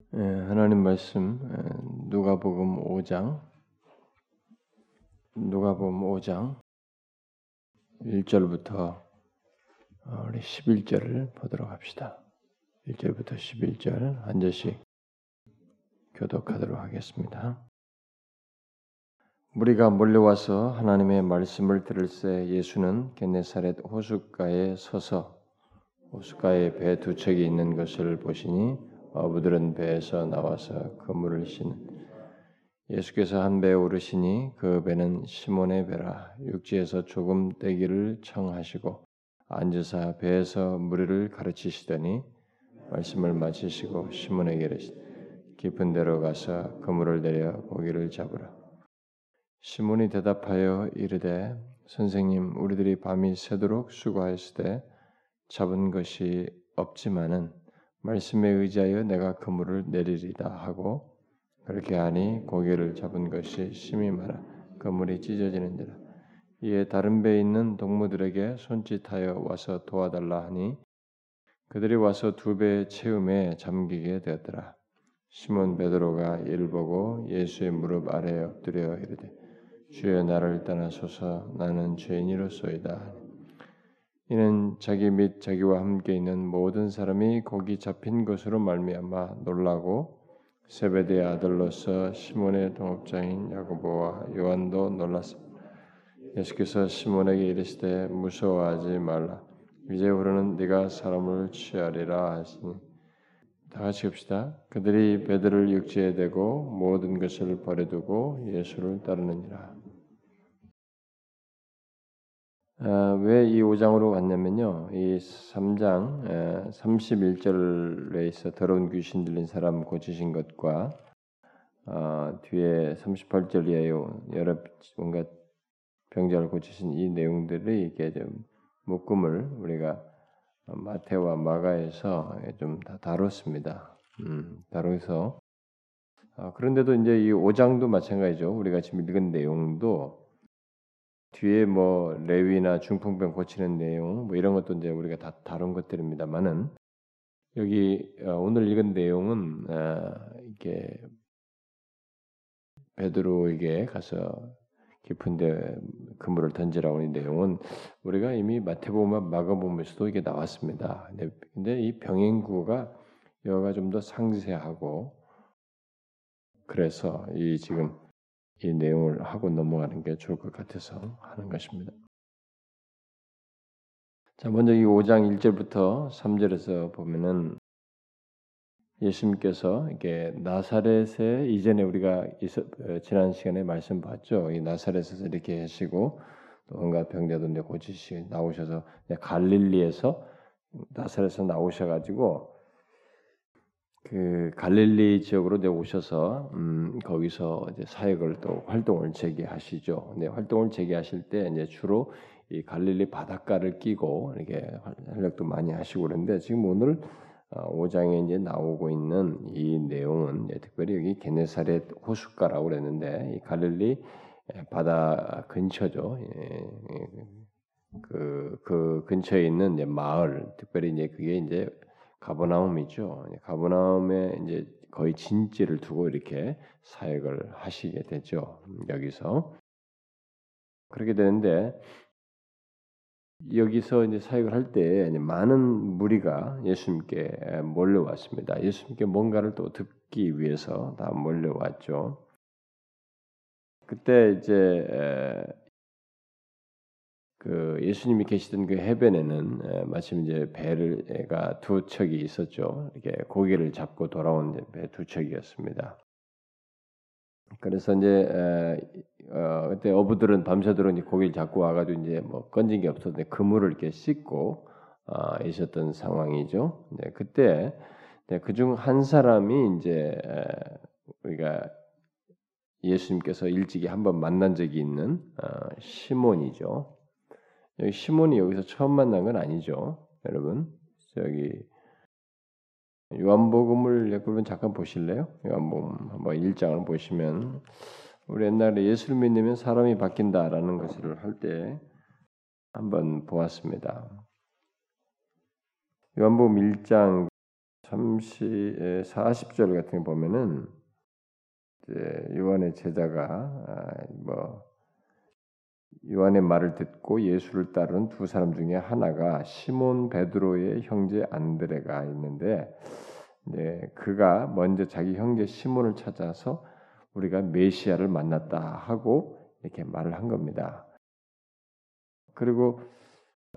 예, 하나님 말씀 예, 누가복음 5장 누가복음 5장 1절부터 어, 우리 11절을 보도록 합시다. 1절부터 11절 한 절씩 교독하도록 하겠습니다. 무리가 몰려와서 하나님의 말씀을 들을새 예수는 겟네사렛 호숫가에 서서 호숫가에 배 두 척이 있는 것을 보시니 어부들은 배에서 나와서 그물을 신 예수께서 한 배에 오르시니 그 배는 시몬의 배라. 육지에서 조금 떼기를 청하시고 앉으사 배에서 무리를 가르치시더니 말씀을 마치시고 시몬에게 이르시되 깊은 데로 가서 그물을 내려 고기를 잡으라. 시몬이 대답하여 이르되 선생님 우리들이 밤이 새도록 수고하였으되 잡은 것이 없지만은 말씀에 의지하여 내가 그물을 내리리다 하고 그렇게 하니 고개를 잡은 것이 심히 많아 그물이 찢어지는지라. 이에 다른 배에 있는 동무들에게 손짓하여 와서 도와달라 하니 그들이 와서 두 배의 채움에 잠기게 되었더라. 시몬 베드로가 이를 보고 예수의 무릎 아래에 엎드려 이르되 주여 나를 떠나소서. 나는 죄인이로소이다 이는 자기 및 자기와 함께 있는 모든 사람이 거기 잡힌 것으로 말미암아 놀라고 세베대의 아들로서 시몬의 동업자인 야고보와 요한도 놀랐습니다. 예수께서 시몬에게 이르시되 무서워하지 말라. 이제부로는 네가 사람을 취하리라 하시니 다 같이 합시다. 그들이 베드를 육지에 대고 모든 것을 버려두고 예수를 따르느니라. 아, 왜이 5장으로 갔냐면요. 이 3장 31절에 있어 더러운 귀신 들린 사람 고치신 것과 어, 뒤에 38절에 여러 뭔가 병자를 고치신 이 내용들이 이게 좀 묶음을 우리가 마태와 마가에서 좀 다 다뤘습니다. 음, 다뤄서 어, 그런데도 이제 이 5장도 마찬가지죠. 우리가 지금 읽은 내용도 뒤에 뭐 레위나 중풍병 고치는 내용 뭐 이런 것도 이제 우리가 다 다룬 것들입니다만은 여기 어, 오늘 읽은 내용은 어, 이게 베드로에게 가서 깊은데 그물을 던지라고 하는 내용은 우리가 이미 마태복음, 마가복음에서도 이게 나왔습니다. 근데 이 병행구가 여가 좀 더 상세하고 그래서 이 지금 이 내용을 하고 넘어가는 게 좋을 것 같아서 하는 것입니다. 자, 먼저 이 5장 1절부터 3절에서 보면은 예수님께서 이게 나사렛에 이전에 우리가 어, 지난 시간에 말씀 봤죠. 이 나사렛에서 이렇게 하시고 또 온갖 병자도 고치시 나오셔서 갈릴리에서 나사렛에서 나오셔 가지고 그 갈릴리 지역으로 내 오셔서 음, 거기서 이제 사역을 또 활동을 재개하시죠. 근데 활동을 재개하실 때 이제 주로 이 갈릴리 바닷가를 끼고 이렇게 활력도 많이 하시고 그런데 지금 오늘 5장에 어, 이제 나오고 있는 이 내용은 특별히 여기 게네사렛 호숫가라고 그랬는데 이 갈릴리 바다 근처죠. 그, 그 근처에 있는 마을, 특별히 이제 그게 이제 가버나움이죠. 가버나움에 이제 거의 진지를 두고 이렇게 사역을 하시게 되죠. 여기서 그렇게 되는데 여기서 이제 사역을 할 때 많은 무리가 예수님께 몰려왔습니다. 예수님께 뭔가를 또 듣기 위해서 다 몰려왔죠. 그때 이제 그 예수님이 계시던 그 해변에는 마침 이제 배가 두 척이 있었죠. 이렇게 고기를 잡고 돌아온 배 두 척이었습니다. 그래서 이제 어, 그때 어부들은 밤새도록 고기를 잡고 와가지고 이제 뭐 건진 게 없었는데 그물을 이렇게 씻고 어, 있었던 상황이죠. 네, 그때 네, 그중 한 사람이 이제 우리가 예수님께서 일찍이 한번 만난 적이 있는 어, 시몬이죠. 여기 시몬이 여기서 처음 만난 건 아니죠, 여러분. 여기 요한복음을 여러분 잠깐 보실래요? 요한복음 한번 1장을 보시면 우리 옛날에 예수를 믿으면 사람이 바뀐다라는 것을 할 때 한번 보았습니다. 요한복음 1장 30, 40절 같은 거 보면은 이제 요한의 제자가 아, 뭐 요한의 말을 듣고 예수를 따른 두 사람 중에 하나가 시몬 베드로의 형제 안드레가 있는데 이제 그가 먼저 자기 형제 시몬을 찾아서 우리가 메시아를 만났다 하고 이렇게 말을 한 겁니다. 그리고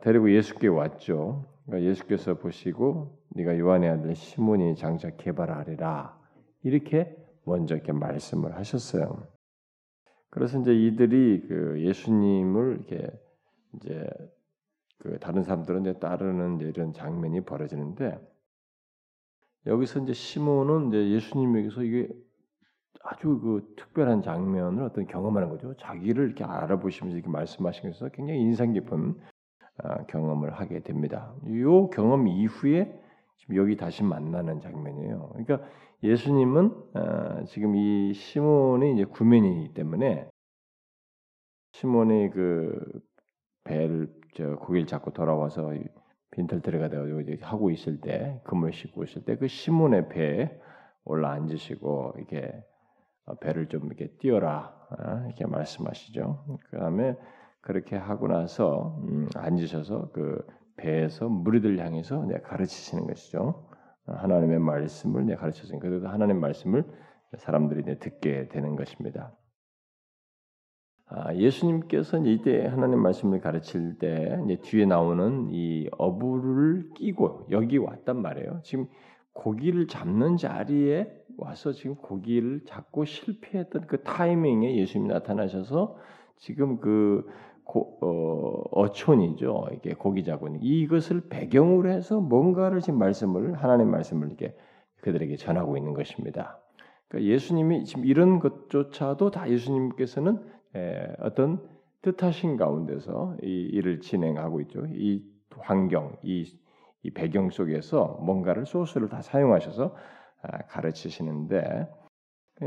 데리고 예수께 왔죠. 그러니까 예수께서 보시고 네가 요한의 아들 시몬이 장차 개발하리라 이렇게 먼저 이렇게 말씀을 하셨어요. 그래서 이제 이들이 그 예수님을 이렇게 이제 그 다른 사람들은 이제 따르는 이런 장면이 벌어지는데 여기서 이제 시몬은 이제 예수님에게서 이게 아주 그 특별한 장면을 어떤 경험하는 거죠. 자기를 이렇게 알아보시면서 이렇게 말씀하신 것에서 굉장히 인상 깊은 아, 경험을 하게 됩니다. 이 경험 이후에 지금 여기 다시 만나는 장면이에요. 그러니까 예수님은 아, 지금 이 시몬이 이제 구면이기 때문에 시몬이 그 배를 저 고기를 잡고 돌아와서 빈털 들어가다가 이제 하고 있을 때 금을 씻고 있을 때 그 시몬의 배에 올라 앉으시고 이렇게 배를 좀 이렇게 띄어라 아, 이렇게 말씀하시죠. 그 다음에 그렇게 하고 나서 음, 앉으셔서 그 배에서 무리들 향해서 가르치시는 것이죠. 하나님의 말씀을 가르치시는 그래도 하나님의 말씀을 사람들이 듣게 되는 것입니다. 아, 예수님께서 이때 하나님 말씀을 가르칠 때 뒤에 나오는 이 어부를 끼고 여기 왔단 말이에요. 지금 고기를 잡는 자리에 와서 지금 고기를 잡고 실패했던 그 타이밍에 예수님이 나타나셔서 지금 그 고, 어, 촌이죠 이게 고기 자군 이것을 배경으로 해서 뭔가를 지금 말씀을 하나님 말씀을 이렇게 그들에게 전하고 있는 것입니다. 그러니까 예수님이 지금 이런 것조차도 다 예수님께서는 에, 어떤 뜻하신 가운데서 이 일을 진행하고 있죠. 이 환경, 이, 이 배경 속에서 뭔가를 소스를 다 사용하셔서 아, 가르치시는데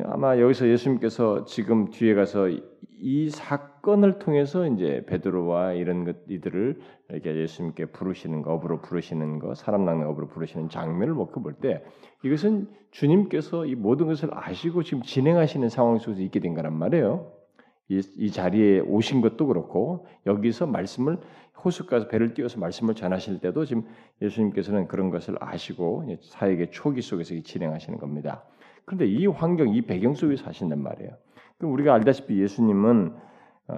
아마 여기서 예수님께서 지금 뒤에 가서 이 사 건을 통해서 이제 베드로와 이런 것 이들을 이렇게 예수님께 부르시는 거, 업으로 부르시는 거, 사람 낚는 업으로 부르시는 장면을 먹고 볼 때 이것은 주님께서 이 모든 것을 아시고 지금 진행하시는 상황 속에서 있게 된 거란 말이에요. 이, 이 자리에 오신 것도 그렇고 여기서 말씀을 호숫가에서 배를 띄워서 말씀을 전하실 때도 지금 예수님께서는 그런 것을 아시고 사역의 초기 속에서 진행하시는 겁니다. 그런데 이 환경, 이 배경 속에서 하신단 말이에요. 그럼 우리가 알다시피 예수님은 어,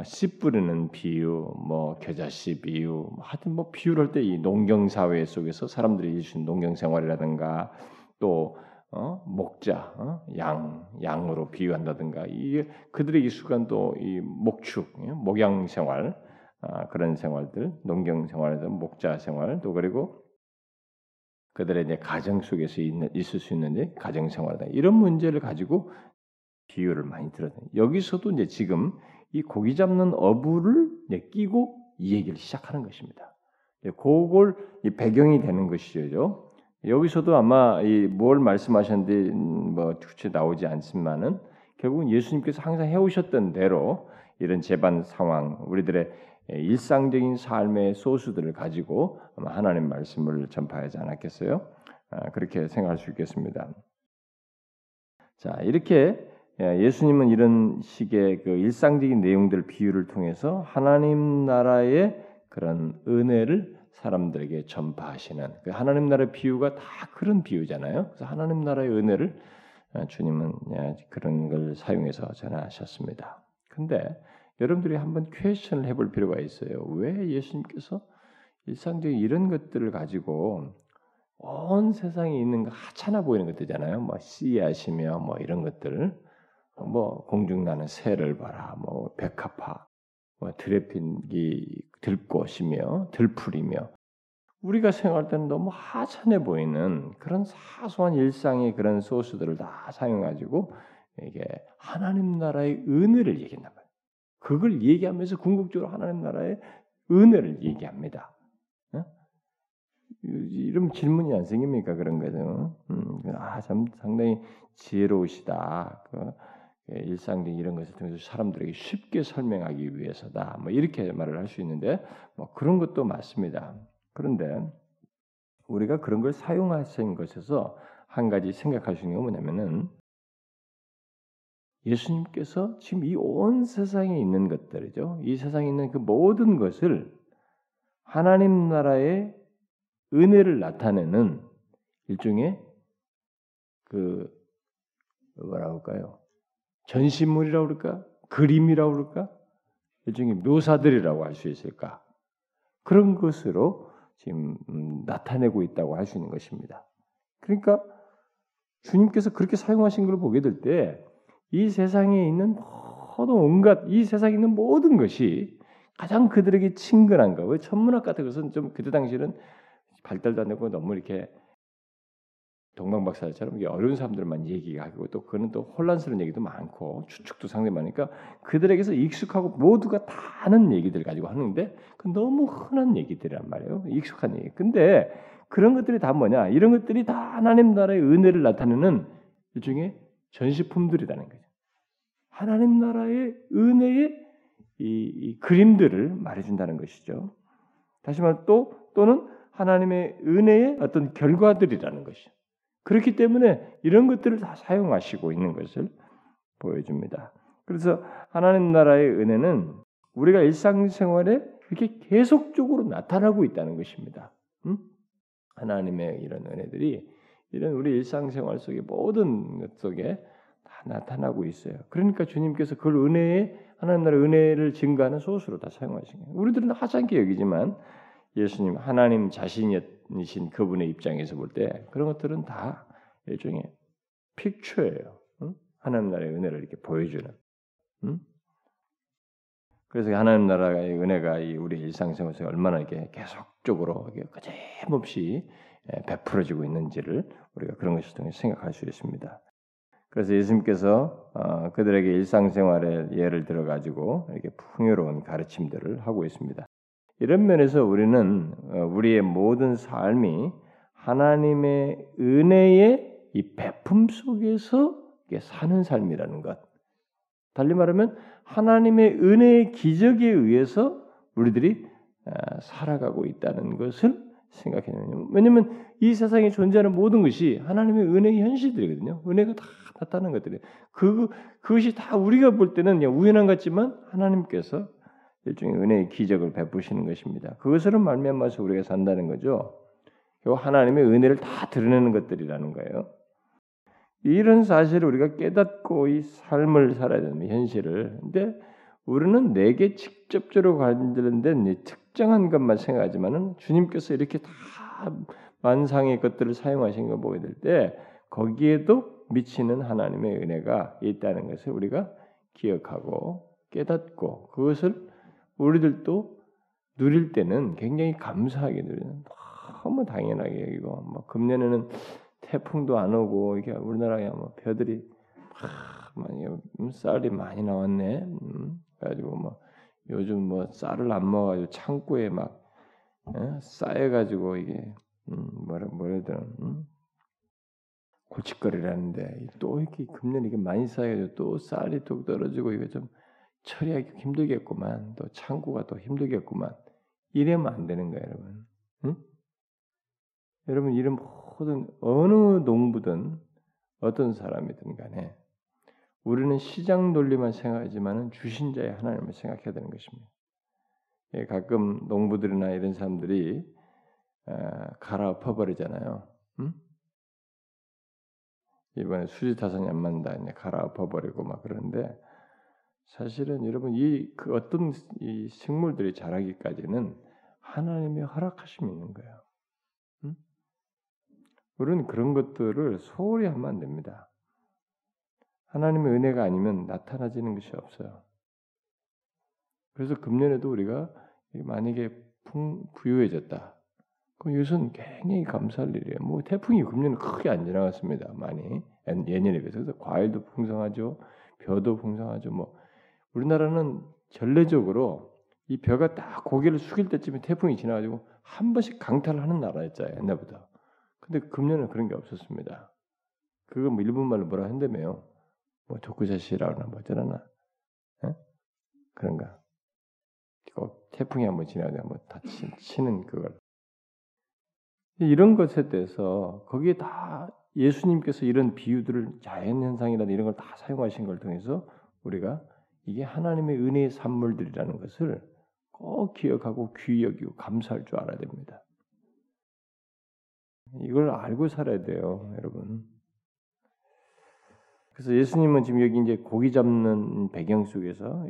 씨 뿌리는 비유, 뭐 겨자씨 비유, 뭐 하여튼 뭐 비유를 할 때 이 농경 사회 속에서 사람들이 해주신 농경 생활이라든가 또 어? 목자, 어? 양, 양으로 비유한다든가 이게 그들의 익숙한 또 이 목축, 예? 목양 생활 아, 그런 생활들, 농경 생활에서 목자 생활 또 그리고 그들의 이제 가정 속에서 있는, 있을 수 있는 가정 생활이다. 이런 문제를 가지고 비유를 많이 들었요 여기서도 이제 지금 이 고기 잡는 어부를 끼고 이 얘기를 시작하는 것입니다. 그걸 이 배경이 되는 것이죠. 여기서도 아마 이뭘 말씀하셨는데 음, 뭐 구체 나오지 않지만은 결국은 예수님께서 항상 해오셨던 대로 이런 재반 상황, 우리들의 예, 일상적인 삶의 소수들을 가지고 하나님 말씀을 전파하지 않았겠어요? 아, 그렇게 생각할 수 있겠습니다. 자, 이렇게 예, 예수님은 이런 식의 그 일상적인 내용들 비유를 통해서 하나님 나라의 그런 은혜를 사람들에게 전파하시는 그 하나님 나라의 비유가 다 그런 비유잖아요. 그래서 하나님 나라의 은혜를 아, 주님은 예, 그런 걸 사용해서 전하셨습니다. 근데 여러분들이 한번 퀘션을 해볼 필요가 있어요. 왜 예수님께서 일상적인 이런 것들을 가지고 온 세상에 있는 거 하찮아 보이는 것들잖아요. 뭐 씨앗이며 뭐 이런 것들, 뭐 공중 나는 새를 봐라, 뭐 백합화, 뭐 드레핀기 들꽃이며 들풀이며 우리가 생각할 때는 너무 하찮아 보이는 그런 사소한 일상의 그런 소스들을 다 사용해가지고 이게 하나님 나라의 은혜를 얘기한단 말이에요. 그걸 얘기하면서 궁극적으로 하나님 나라의 은혜를 얘기합니다. 어? 이런 질문이 안 생깁니까 그런 거죠. 음, 아참 상당히 지혜로우시다. 그 일상적 이런 것을 통해서 사람들에게 쉽게 설명하기 위해서다. 뭐 이렇게 말을 할 수 있는데 뭐 그런 것도 맞습니다. 그런데 우리가 그런 걸 사용하신 것에서 한 가지 생각할 수 있는 건 뭐냐면은 예수님께서 지금 이 온 세상에 있는 것들이죠. 이 세상에 있는 그 모든 것을 하나님 나라의 은혜를 나타내는 일종의 그 뭐라고 할까요? 전신물이라고 그럴까? 그림이라고 그럴까? 일종의 묘사들이라고 할 수 있을까? 그런 것으로 지금 음, 나타내고 있다고 할 수 있는 것입니다. 그러니까 주님께서 그렇게 사용하신 걸 보게 될 때 이 세상에 있는 모든 온갖 이 세상에 있는 모든 것이 가장 그들에게 친근한 거. 왜 천문학 같은 것은 좀 그때 당시는 발달도 안 되고 너무 이렇게 동방 박사처럼 어려운 사람들만 얘기하고 또 그는 또 혼란스러운 얘기도 많고 추측도 상당히 많으니까 그들에게서 익숙하고 모두가 다 아는 얘기들 가지고 하는데 그 너무 흔한 얘기들이란 말이에요. 익숙한 얘기. 근데 그런 것들이 다 뭐냐? 이런 것들이 다 하나님 나라의 은혜를 나타내는 일종의 전시품들이라는 거죠. 하나님 나라의 은혜의 이, 이 그림들을 말해준다는 것이죠. 다시 말해 또 또는 하나님의 은혜의 어떤 결과들이라는 것이죠. 그렇기 때문에 이런 것들을 다 사용하시고 있는 것을 보여줍니다. 그래서 하나님 나라의 은혜는 우리가 일상생활에 이렇게 계속적으로 나타나고 있다는 것입니다. 음? 하나님의 이런 은혜들이 이런 우리 일상생활 속의 모든 것 속에 다 나타나고 있어요. 그러니까 주님께서 그 은혜에 하나님 나라의 은혜를 증가하는 소스로 다 사용하신 거예요. 우리들은 하찮게 여기지만 예수님 하나님 자신이신 그분의 입장에서 볼 때 그런 것들은 다 일종의 픽처예요. 응? 하나님 나라의 은혜를 이렇게 보여주는. 응? 그래서 하나님 나라의 은혜가 우리 일상생활에서 얼마나 이렇게 계속적으로 거침없이 예, 베풀어지고 있는지를 우리가 그런 것을 통해 생각할 수 있습니다. 그래서 예수님께서 어, 그들에게 일상생활의 예를 들어 가지고 이렇게 풍요로운 가르침들을 하고 있습니다. 이런 면에서 우리는 어, 우리의 모든 삶이 하나님의 은혜의 이 베품 속에서 사는 삶이라는 것. 달리 말하면 하나님의 은혜의 기적에 의해서 우리들이 아, 살아가고 있다는 것을 생각해야 돼요. 왜냐하면 이 세상에 존재하는 모든 것이 하나님의 은혜의 현실들이거든요. 은혜가 다 나타나는 것들이 그 그것이 다 우리가 볼 때는 우연한 것 같지만 하나님께서 일종의 은혜의 기적을 베푸시는 것입니다. 그것으로 말미암아서 우리가 산다는 거죠. 하나님의 은혜를 다 드러내는 것들이라는 거예요. 이런 사실을 우리가 깨닫고 이 삶을 살아야 되는 현실을. 근데 우리는 내게 직접적으로 관련된 특정한 것만 생각하지만은 주님께서 이렇게 다 만상의 것들을 사용하신 거 보게 될 때 거기에도 미치는 하나님의 은혜가 있다는 것을 우리가 기억하고 깨닫고 그것을 우리들도 누릴 때는 굉장히 감사하게 누리는 너무 당연하게 여기고 뭐 금년에는 태풍도 안 오고 이게 우리나라에 뭐 벼들이 많이 음, 쌀이 많이 나왔네. 음, 그래가지고 뭐 요즘 뭐 쌀을 안 먹어가지고 창고에 막 에? 쌓여가지고 이게 음, 뭐라 뭐라든 음? 골칫거리라는데 또 이렇게 금년 이게 많이 쌓여가지고 또 쌀이 뚝 떨어지고 이거 좀 처리하기 힘들겠구만. 또 창고가 또 힘들겠구만. 이래면 안 되는 거예요, 여러분. 응? 여러분 이런 모든 어느 농부든 어떤 사람이든 간에 우리는 시장 논리만 생각하지만은 주신 자의 하나님을 생각해야 되는 것입니다. 예, 가끔 농부들이나 이런 사람들이 갈아엎어 버리잖아요. 응? 이번에 수지 타산이 안 맞는다, 이제 갈아엎어 버리고 막 그러는데 사실은 여러분 이 그 어떤 이 식물들이 자라기까지는 하나님의 허락하심이 있는 거예요. 응? 우리는 그런 것들을 소홀히 하면 안 됩니다. 하나님의 은혜가 아니면 나타나지는 것이 없어요. 그래서 금년에도 우리가 만약에 풍, 부유해졌다. 그럼 이것은 굉장히 감사할 일이에요. 뭐 태풍이 금년에 크게 안 지나갔습니다. 많이 예년에 비해서 그래서 과일도 풍성하죠, 벼도 풍성하죠. 뭐 우리나라는 전례적으로 이 벼가 딱 고개를 숙일 때쯤에 태풍이 지나가지고 한 번씩 강탈하는 나라였잖아요 옛날부터. 근데 금년은 그런 게 없었습니다. 그거 뭐 일본 말로 뭐라 한다며요? 뭐 도쿠자시라나 뭐 어쩌라나 에? 그런가? 꼭 태풍이 한번 지나가면 뭐다 치는 그걸. 이런 것에 대해서 거기에 다 예수님께서 이런 비유들을 자연 현상이나 이런 걸 다 사용하신 걸 통해서 우리가 이게 하나님의 은혜의 산물들이라는 것을 꼭 기억하고 귀히 여기고 감사할 줄 알아야 됩니다. 이걸 알고 살아야 돼요, 여러분. 그래서 예수님은 지금 여기 이제 고기 잡는 배경 속에서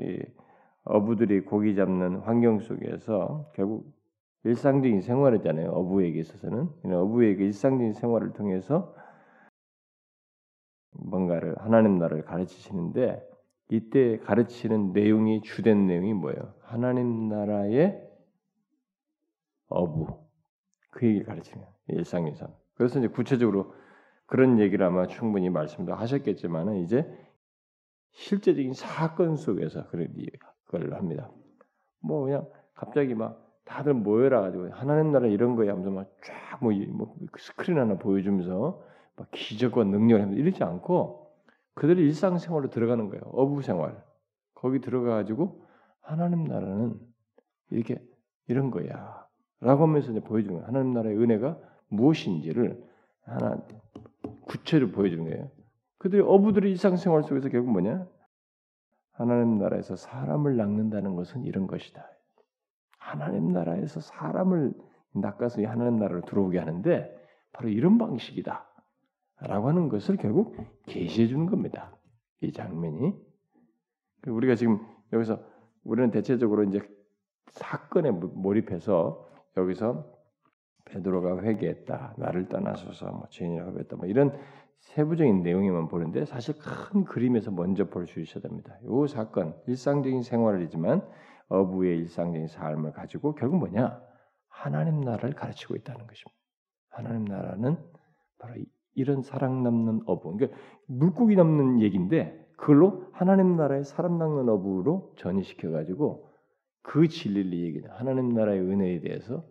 어부들이 고기 잡는 환경 속에서 결국 일상적인 생활이잖아요. 어부에게 있어서는 어부에게 일상적인 생활을 통해서 뭔가를 하나님 나라를 가르치시는데 이때 가르치는 내용이 주된 내용이 뭐예요? 하나님 나라의 어부 그 얘기를 가르치는 일상에서 그래서 이제 구체적으로 그런 얘기를 아마 충분히 말씀도 하셨겠지만은 이제 실제적인 사건 속에서 그걸 합니다. 뭐 그냥 갑자기 막 다들 모여라 가지고 하나님 나라 이런 거에 하면서 막 쫙뭐 뭐 스크린 하나 보여주면서 막 기적과 능력을 하면서 이러지 않고 그들의 일상생활로 들어가는 거예요. 어부 생활. 거기 들어가 가지고 하나님 나라는 이렇게 이런 거야. 라고 하면서 이제 보여주는 거예요. 하나님 나라의 은혜가 무엇인지를 하나 구체를 보여주는 거예요. 그들의 어부들의 일상생활 속에서 결국 뭐냐? 하나님 나라에서 사람을 낚는다는 것은 이런 것이다. 하나님 나라에서 사람을 낚아서 하나님 나라로 들어오게 하는데 바로 이런 방식이다. 라고 하는 것을 결국 계시해 주는 겁니다. 이 장면이. 우리가 지금 여기서 우리는 대체적으로 이제 사건에 몰입해서 여기서 베드로가 회개했다, 나를 떠나서서 뭐 죄인이라고 했다, 뭐 이런 세부적인 내용에만 보는데 사실 큰 그림에서 먼저 볼 수 있어야 됩니다. 이 사건 일상적인 생활이지만 어부의 일상적인 삶을 가지고 결국 뭐냐 하나님 나라를 가르치고 있다는 것입니다. 하나님 나라는 바로 이런 사랑 남는 어부, 그러니까 물고기 남는 얘기인데 그걸로 하나님 나라의 사람 남는 어부로 전이시켜 가지고 그 진리를 얘기는 하나님 나라의 은혜에 대해서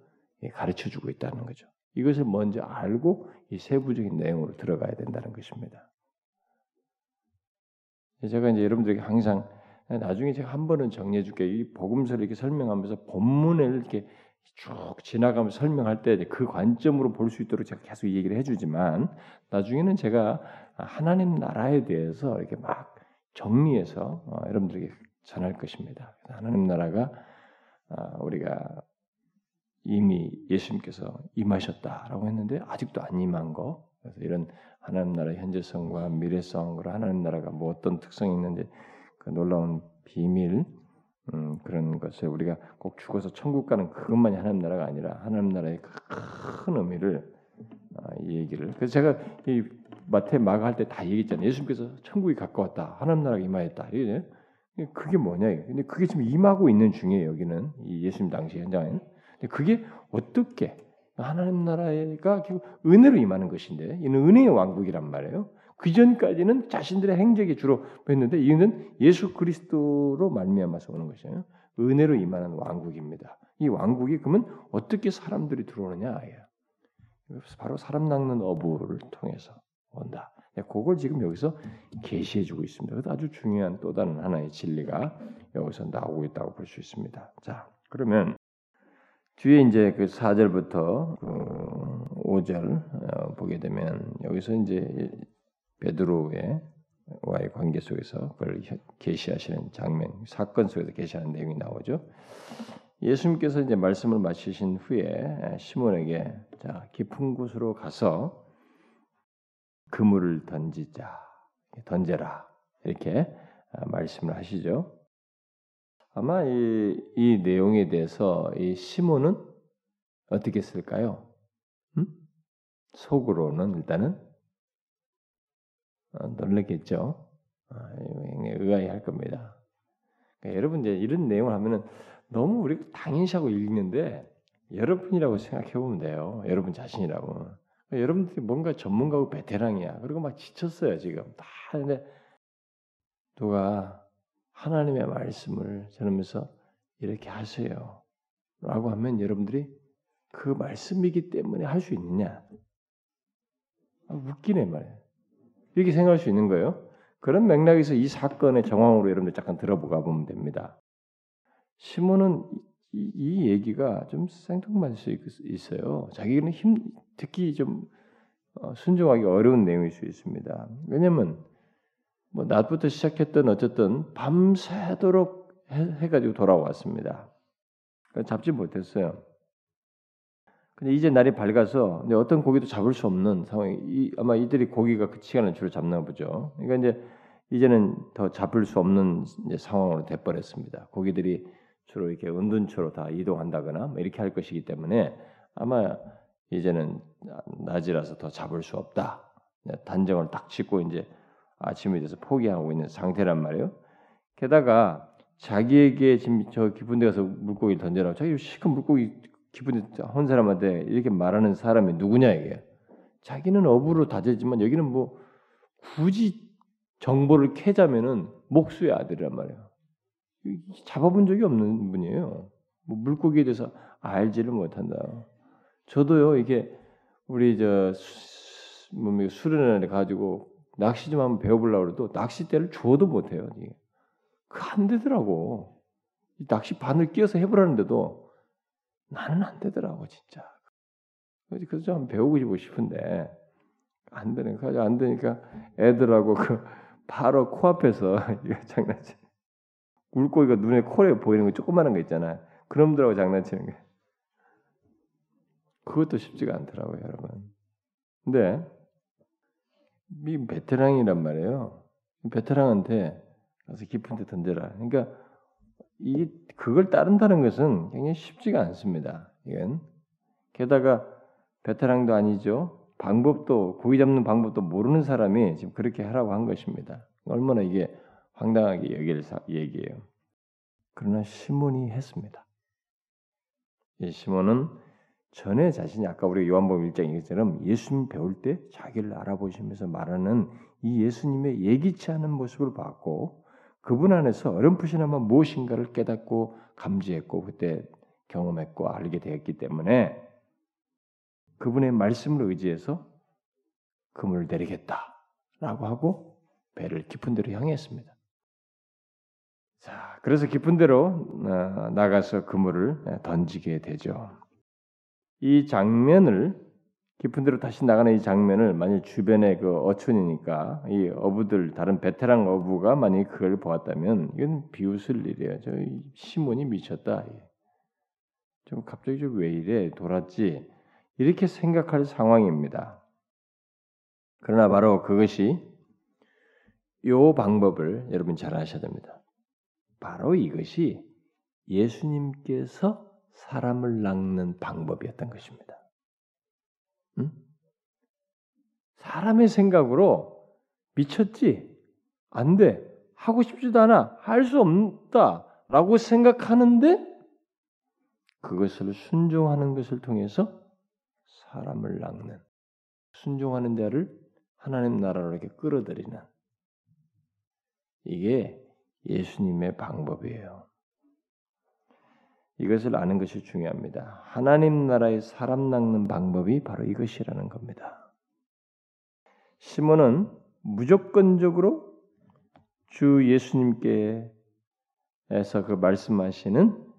가르쳐 주고 있다는 거죠. 이것을 먼저 알고 이 세부적인 내용으로 들어가야 된다는 것입니다. 제가 이제 여러분들에게 항상 나중에 제가 한 번은 정리해 줄게요. 이 복음서를 이렇게 설명하면서 본문을 이렇게 쭉 지나가면서 설명할 때 그 관점으로 볼 수 있도록 제가 계속 얘기를 해주지만 나중에는 제가 하나님 나라에 대해서 이렇게 막 정리해서 어, 여러분들에게 전할 것입니다. 하나님 나라가 어, 우리가 이미 예수님께서 임하셨다라고 했는데 아직도 안 임한 거. 그래서 이런 하나님 나라의 현재성과 미래성, 그리고 하나님 나라가 뭐 어떤 특성이 있는지 그 놀라운 비밀 음, 그런 것을 우리가 꼭 죽어서 천국 가는 그것만이 하나님 나라가 아니라 하나님 나라의 큰 의미를 아, 이 얘기를 그래서 제가 이 마태 마가 할 때 다 얘기했잖아요. 예수님께서 천국이 가까웠다. 하나님 나라가 임하였다. 이게 그게 뭐냐? 근데 그게 지금 임하고 있는 중이에요. 여기는 이 예수님 당시 현장에는. 그게 어떻게 하나님 나라가 결국 은혜로 임하는 것인데 이는 은혜의 왕국이란 말이에요. 그 전까지는 자신들의 행적이 주로 했는데 이는 예수 그리스도로 말미암아서 오는 것이에요. 은혜로 임하는 왕국입니다. 이 왕국이 그러면 어떻게 사람들이 들어오느냐? 바로 사람 낚는 어부를 통해서 온다. 그걸 지금 여기서 계시해주고 있습니다. 아주 중요한 또 다른 하나의 진리가 여기서 나오고 있다고 볼 수 있습니다. 자, 그러면 뒤에 이제 그 4절부터 그 5절 어, 보게 되면 여기서 이제 베드로의 와의 관계 속에서 그걸 계시하시는 장면, 사건 속에서 계시하는 내용이 나오죠. 예수님께서 이제 말씀을 마치신 후에 시몬에게 자 깊은 곳으로 가서 그물을 던지자, 던져라 이렇게 아, 말씀을 하시죠. 아마 이, 이 내용에 대해서 이 시몬은 어떻게 쓸까요? 음? 속으로는 일단은 어, 놀랐겠죠. 아, 의아해할 겁니다. 그러니까 여러분 이제 이런 내용을 하면은 너무 우리가 당연시하고 읽는데 여러분이라고 생각해 보면 돼요. 여러분 자신이라고. 그러니까 여러분들이 뭔가 전문가고 베테랑이야. 그리고 막 지쳤어요 지금 다 하는데 누가 하나님의 말씀을 전하면서 이렇게 하세요. 라고 하면 여러분들이 그 말씀이기 때문에 할 수 있느냐? 아, 웃기네 말이에요. 이렇게 생각할 수 있는 거예요. 그런 맥락에서 이 사건의 정황으로 여러분들 잠깐 들어보가 보면 됩니다. 시몬은 이, 이 얘기가 좀 생뚱맞을 수 있어요. 자기는 힘 특히 좀 어, 순종하기 어려운 내용일 수 있습니다. 왜냐하면 뭐 낮부터 시작했던 어쨌든 밤새도록 해, 가지고 돌아왔습니다. 잡지 못했어요. 근데 이제 날이 밝아서 어떤 고기도 잡을 수 없는 상황이 이, 아마 이들이 고기가 그 시간을 주로 잡나 보죠. 그러니까 이제 이제는 더 잡을 수 없는 상황으로 돼버렸습니다. 고기들이 주로 이렇게 은둔초로 다 이동한다거나 뭐 이렇게 할 것이기 때문에 아마 이제는 낮이라서 더 잡을 수 없다. 단정을 딱 짓고 이제 아침이 돼서 포기하고 있는 상태란 말이에요. 게다가 자기에게 지금 저 깊은 데 가서 물고기 던져라. 자기 시큰 물고기 깊은 데한 사람한테 이렇게 말하는 사람이 누구냐 이게. 자기는 어부로 다졌지만 여기는 뭐 굳이 정보를 캐자면은 목수의 아들이란 말이에요. 잡아본 적이 없는 분이에요. 뭐 물고기에 대해서 알지를 못한다. 저도요 이게 우리 저뭐 수련회 가지고 낚시 좀 한번 배워보려고 해도 낚싯대를 줘도 못해요. 그안 되더라고. 낚시 바늘 끼워서 해보라는데도 나는 안 되더라고 진짜. 그래서 좀 배우고 싶은데 안 되니까 안 되니까 애들하고 그 바로 코앞에서 이거 장난치. 물고기가 눈에 코에 보이는 거 조그마한 거 있잖아. 그놈들하고 장난치는 게. 그것도 쉽지가 않더라고요, 여러분. 근데 이 베테랑이란 말이에요. 베테랑한테 가서 깊은 데 던져라. 그러니까 이 그걸 따른다는 것은 굉장히 쉽지가 않습니다. 이건 게다가 베테랑도 아니죠. 방법도 고기 잡는 방법도 모르는 사람이 지금 그렇게 하라고 한 것입니다. 얼마나 이게 황당하게 여길 얘기예요. 그러나 시몬이 했습니다. 이 시몬은 전에 자신이 아까 우리 요한복음 1장 얘기처럼 예수님 배울 때 자기를 알아보시면서 말하는 이 예수님의 예기치 않은 모습을 봤고 그분 안에서 어렴풋이나마 무엇인가를 깨닫고 감지했고 그때 경험했고 알게 되었기 때문에 그분의 말씀을 의지해서 그물을 내리겠다라고 하고 배를 깊은 데로 향했습니다. 자, 그래서 깊은 데로 어, 나가서 그물을 던지게 되죠. 이 장면을 깊은 데로 다시 나가는 이 장면을 만약 주변에 그 어촌이니까 이 어부들 다른 베테랑 어부가 만약 그걸 보았다면 이건 비웃을 일이에요. 저 시몬이 미쳤다. 좀 갑자기 좀 왜 이래 돌았지 이렇게 생각할 상황입니다. 그러나 바로 그것이 요 방법을 여러분 잘 아셔야 됩니다. 바로 이것이 예수님께서 사람을 낚는 방법이었던 것입니다. 응? 사람의 생각으로 미쳤지? 안 돼. 하고 싶지도 않아. 할 수 없다. 라고 생각하는데 그것을 순종하는 것을 통해서 사람을 낚는 순종하는 자를 하나님 나라로 이렇게 끌어들이는 이게 예수님의 방법이에요. 이것을 아는 것이 중요합니다. 하나님 나라의 사람 낚는 방법이 바로 이것이라는 겁니다. 시몬은 무조건적으로 주 예수님께서 그 말씀하시는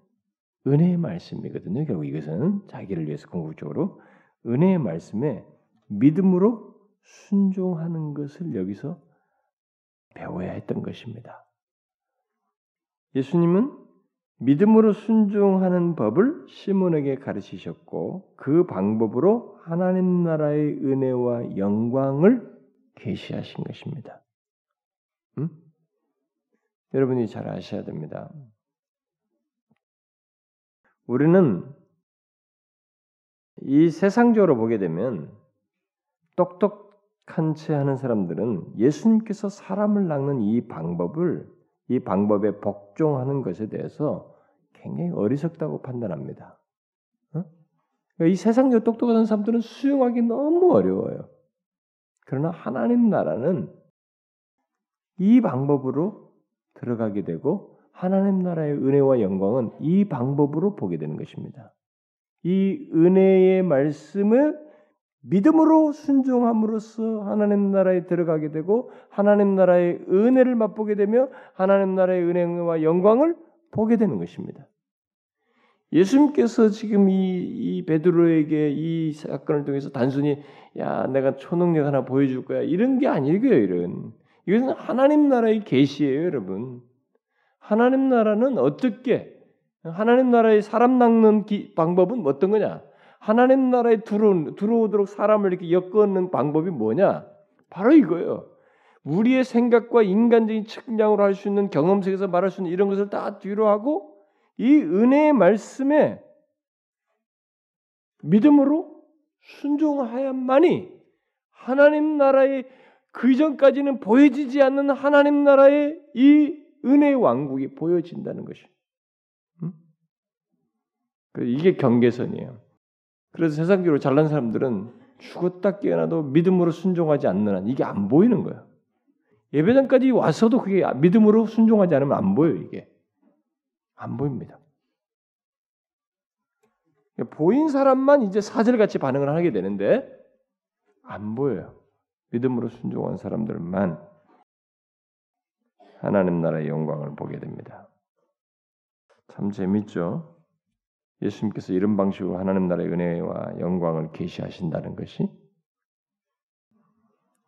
은혜의 말씀이거든요. 결국 이것은 자기를 위해서 궁극적으로 은혜의 말씀에 믿음으로 순종하는 것을 여기서 배워야 했던 것입니다. 예수님은 믿음으로 순종하는 법을 시몬에게 가르치셨고 그 방법으로 하나님 나라의 은혜와 영광을 계시하신 것입니다. 음? 여러분이 잘 아셔야 됩니다. 우리는 이 세상적으로 보게 되면 똑똑한 채 하는 사람들은 예수님께서 사람을 낚는 이 방법을 이 방법에 복종하는 것에 대해서 굉장히 어리석다고 판단합니다. 어? 그러니까 이 세상적 똑똑한 사람들은 수용하기 너무 어려워요. 그러나 하나님 나라는 이 방법으로 들어가게 되고 하나님 나라의 은혜와 영광은 이 방법으로 보게 되는 것입니다. 이 은혜의 말씀을 믿음으로 순종함으로써 하나님 나라에 들어가게 되고 하나님 나라의 은혜를 맛보게 되며 하나님 나라의 은혜와 영광을 보게 되는 것입니다. 예수님께서 지금 이, 이 베드로에게 이 사건을 통해서 단순히 야 내가 초능력 하나 보여줄 거야. 이런 게 아니고요 이런. 이것은 하나님 나라의 계시예요 여러분. 하나님 나라는 어떻게 하나님 나라의 사람 낚는 기, 방법은 어떤 거냐 하나님 나라에 들어, 들어오도록 사람을 이렇게 엮어놓는 방법이 뭐냐 바로 이거예요 우리의 생각과 인간적인 측량으로 할 수 있는 경험 속에서 말할 수 있는 이런 것을 다 뒤로 하고 이 은혜의 말씀에 믿음으로 순종하야만이 하나님 나라의 그 전까지는 보여지지 않는 하나님 나라의 이 은혜의 왕국이 보여진다는 것이. 음? 이게 경계선이에요. 그래서 세상적으로 잘난 사람들은 죽었다 깨어나도 믿음으로 순종하지 않는 한 이게 안 보이는 거예요. 예배당까지 와서도 그게 믿음으로 순종하지 않으면 안 보여요, 이게. 안 보입니다. 보인 사람만 이제 사절같이 반응을 하게 되는데 안 보여요. 믿음으로 순종한 사람들만 하나님 나라의 영광을 보게 됩니다. 참 재밌죠? 예수님께서 이런 방식으로 하나님 나라의 은혜와 영광을 계시하신다는 것이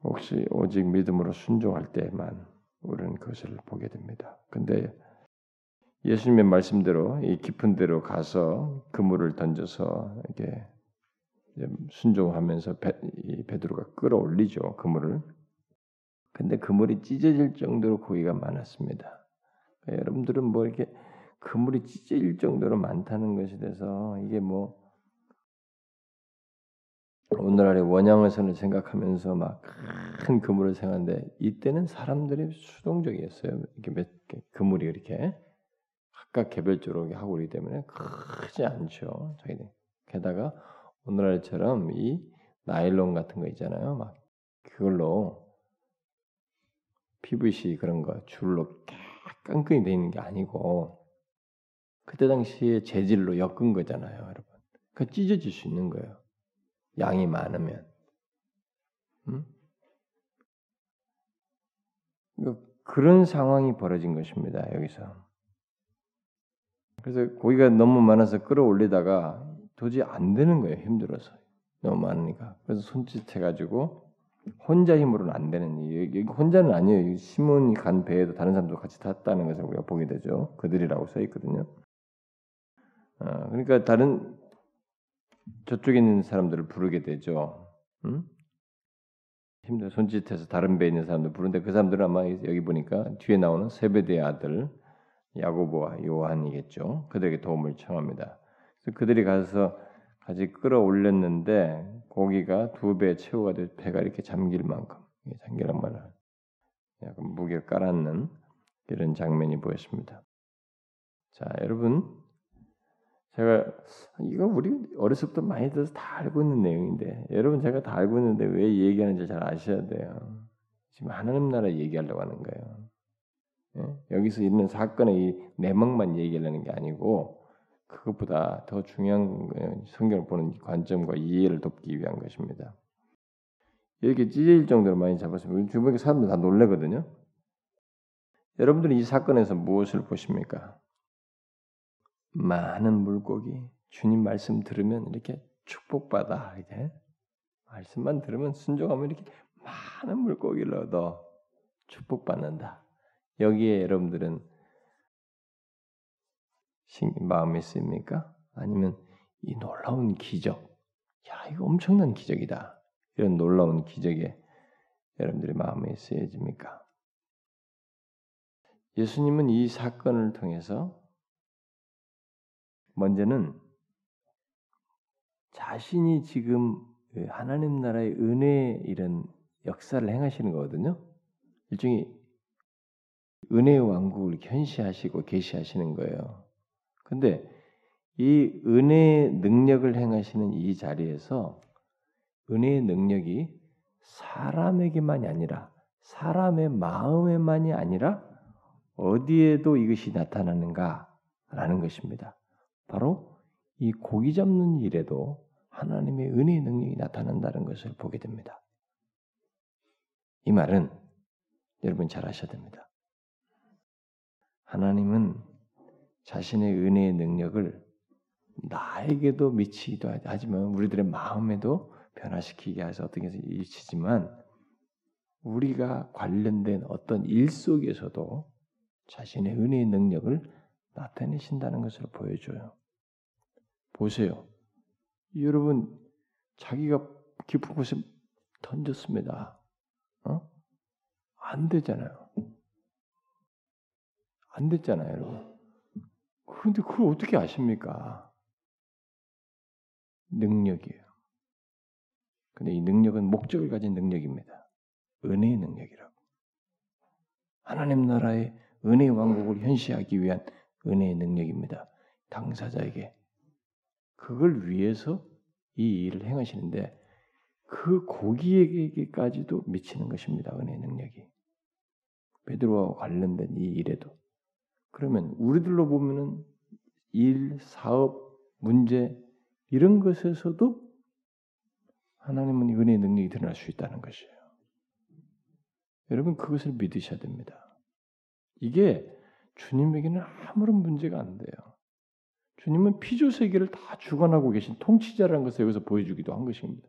혹시 오직 믿음으로 순종할 때만 우리는 그것을 보게 됩니다. 근데 예수님의 말씀대로 이 깊은 데로 가서 그물을 던져서 이렇게 순종하면서 베, 베드로가 끌어올리죠 그물을. 근데 그물이 찢어질 정도로 고기가 많았습니다. 여러분들은 뭐 이렇게 그물이 찢어질 정도로 많다는 것에 대해서 이게 뭐 오늘날의 원양어선을 생각하면서 막 큰 그물을 생각하는데 이때는 사람들이 수동적이었어요. 이렇게 몇 그물이 이렇게 각각 개별적으로 하고 그러기 때문에 크지 않죠. 자기들. 게다가 오늘날처럼 이 나일론 같은 거 있잖아요. 막 그걸로 PVC 그런 거 줄로 깡끈이 돼 있는 게 아니고 그때 당시에 재질로 엮은 거잖아요, 여러분. 그 찢어질 수 있는 거예요. 양이 많으면. 음? 그런 상황이 벌어진 것입니다, 여기서. 그래서 고기가 너무 많아서 끌어올리다가 도저히 안 되는 거예요. 힘들어서 너무 많으니까. 그래서 손짓해가지고 혼자 힘으로는 안 되는 여기 혼자는 아니에요. 시몬이 간 배에도 다른 사람도 같이 탔다는 것을 우리가 보게 되죠. 그들이라고 써 있거든요. 어, 그러니까 다른 저쪽에 있는 사람들을 부르게 되죠. 응? 힘들 손짓해서 다른 배에 있는 사람들 부르는데 그 사람들은 아마 여기 보니까 뒤에 나오는 세베대의 아들 야고보와 요한이겠죠. 그들에게 도움을 청합니다. 그래서 그들이 가서 같이 끌어올렸는데 고기가 두 배 채우가 돼 배가 이렇게 잠길 만큼 잠기란 말을 약간 무게 깔았는 이런 장면이 보였습니다. 자, 여러분 제가 이거 우리 어렸을 때부터 많이 들어서 다 알고 있는 내용인데 여러분 제가 다 알고 있는데 왜 얘기하는지 잘 아셔야 돼요. 지금 하나님 나라 얘기하려고 하는 거예요. 예? 여기서 있는 사건의 이 내막만 얘기하려는 게 아니고 그것보다 더 중요한 성경을 보는 관점과 이해를 돕기 위한 것입니다. 이렇게 찢어질 정도로 많이 잡았으면 주변에 사람들 다 놀래거든요. 여러분들은 이 사건에서 무엇을 보십니까? 많은 물고기, 주님 말씀 들으면 이렇게 축복받아 이게 말씀만 들으면 순종하면 이렇게 많은 물고기를 얻어 축복받는다. 여기에 여러분들은 마음이 쓰입니까? 아니면 이 놀라운 기적, 야 이거 엄청난 기적이다. 이런 놀라운 기적에 여러분들의 마음이 쓰여집니까? 예수님은 이 사건을 통해서 먼저는 자신이 지금 그 하나님 나라의 은혜 이런 역사를 행하시는 거거든요. 일종의 은혜의 왕국을 현시하시고 계시하시는 거예요. 근데 이 은혜의 능력을 행하시는 이 자리에서 은혜의 능력이 사람에게만이 아니라 사람의 마음에만이 아니라 어디에도 이것이 나타나는가라는 것입니다. 바로 이 고기 잡는 일에도 하나님의 은혜의 능력이 나타난다는 것을 보게 됩니다. 이 말은 여러분 잘 아셔야 됩니다. 하나님은 자신의 은혜의 능력을 나에게도 미치기도 하지만 우리들의 마음에도 변화시키게 해서 어떻게 해서 미치지만 우리가 관련된 어떤 일 속에서도 자신의 은혜의 능력을 나타내신다는 것을 보여줘요. 보세요. 여러분 자기가 깊은 곳에 던졌습니다. 어? 안 되잖아요. 안 됐잖아요, 여러분. 그런데 그걸 어떻게 아십니까? 능력이에요. 근데 이 능력은 목적을 가진 능력입니다. 은혜의 능력이라고. 하나님 나라의 은혜의 왕국을 현시하기 위한 은혜의 능력입니다. 당사자에게. 그걸 위해서 이 일을 행하시는데 그 고기에게까지도 미치는 것입니다. 은혜의 능력이. 베드로와 관련된 이 일에도. 그러면 우리들로 보면은 일, 사업, 문제 이런 것에서도 하나님은 은혜의 능력이 드러날 수 있다는 것이에요. 여러분 그것을 믿으셔야 됩니다. 이게 주님에게는 아무런 문제가 안 돼요. 주님은 피조 세계를 다 주관하고 계신 통치자라는 것을 여기서 보여주기도 한 것입니다.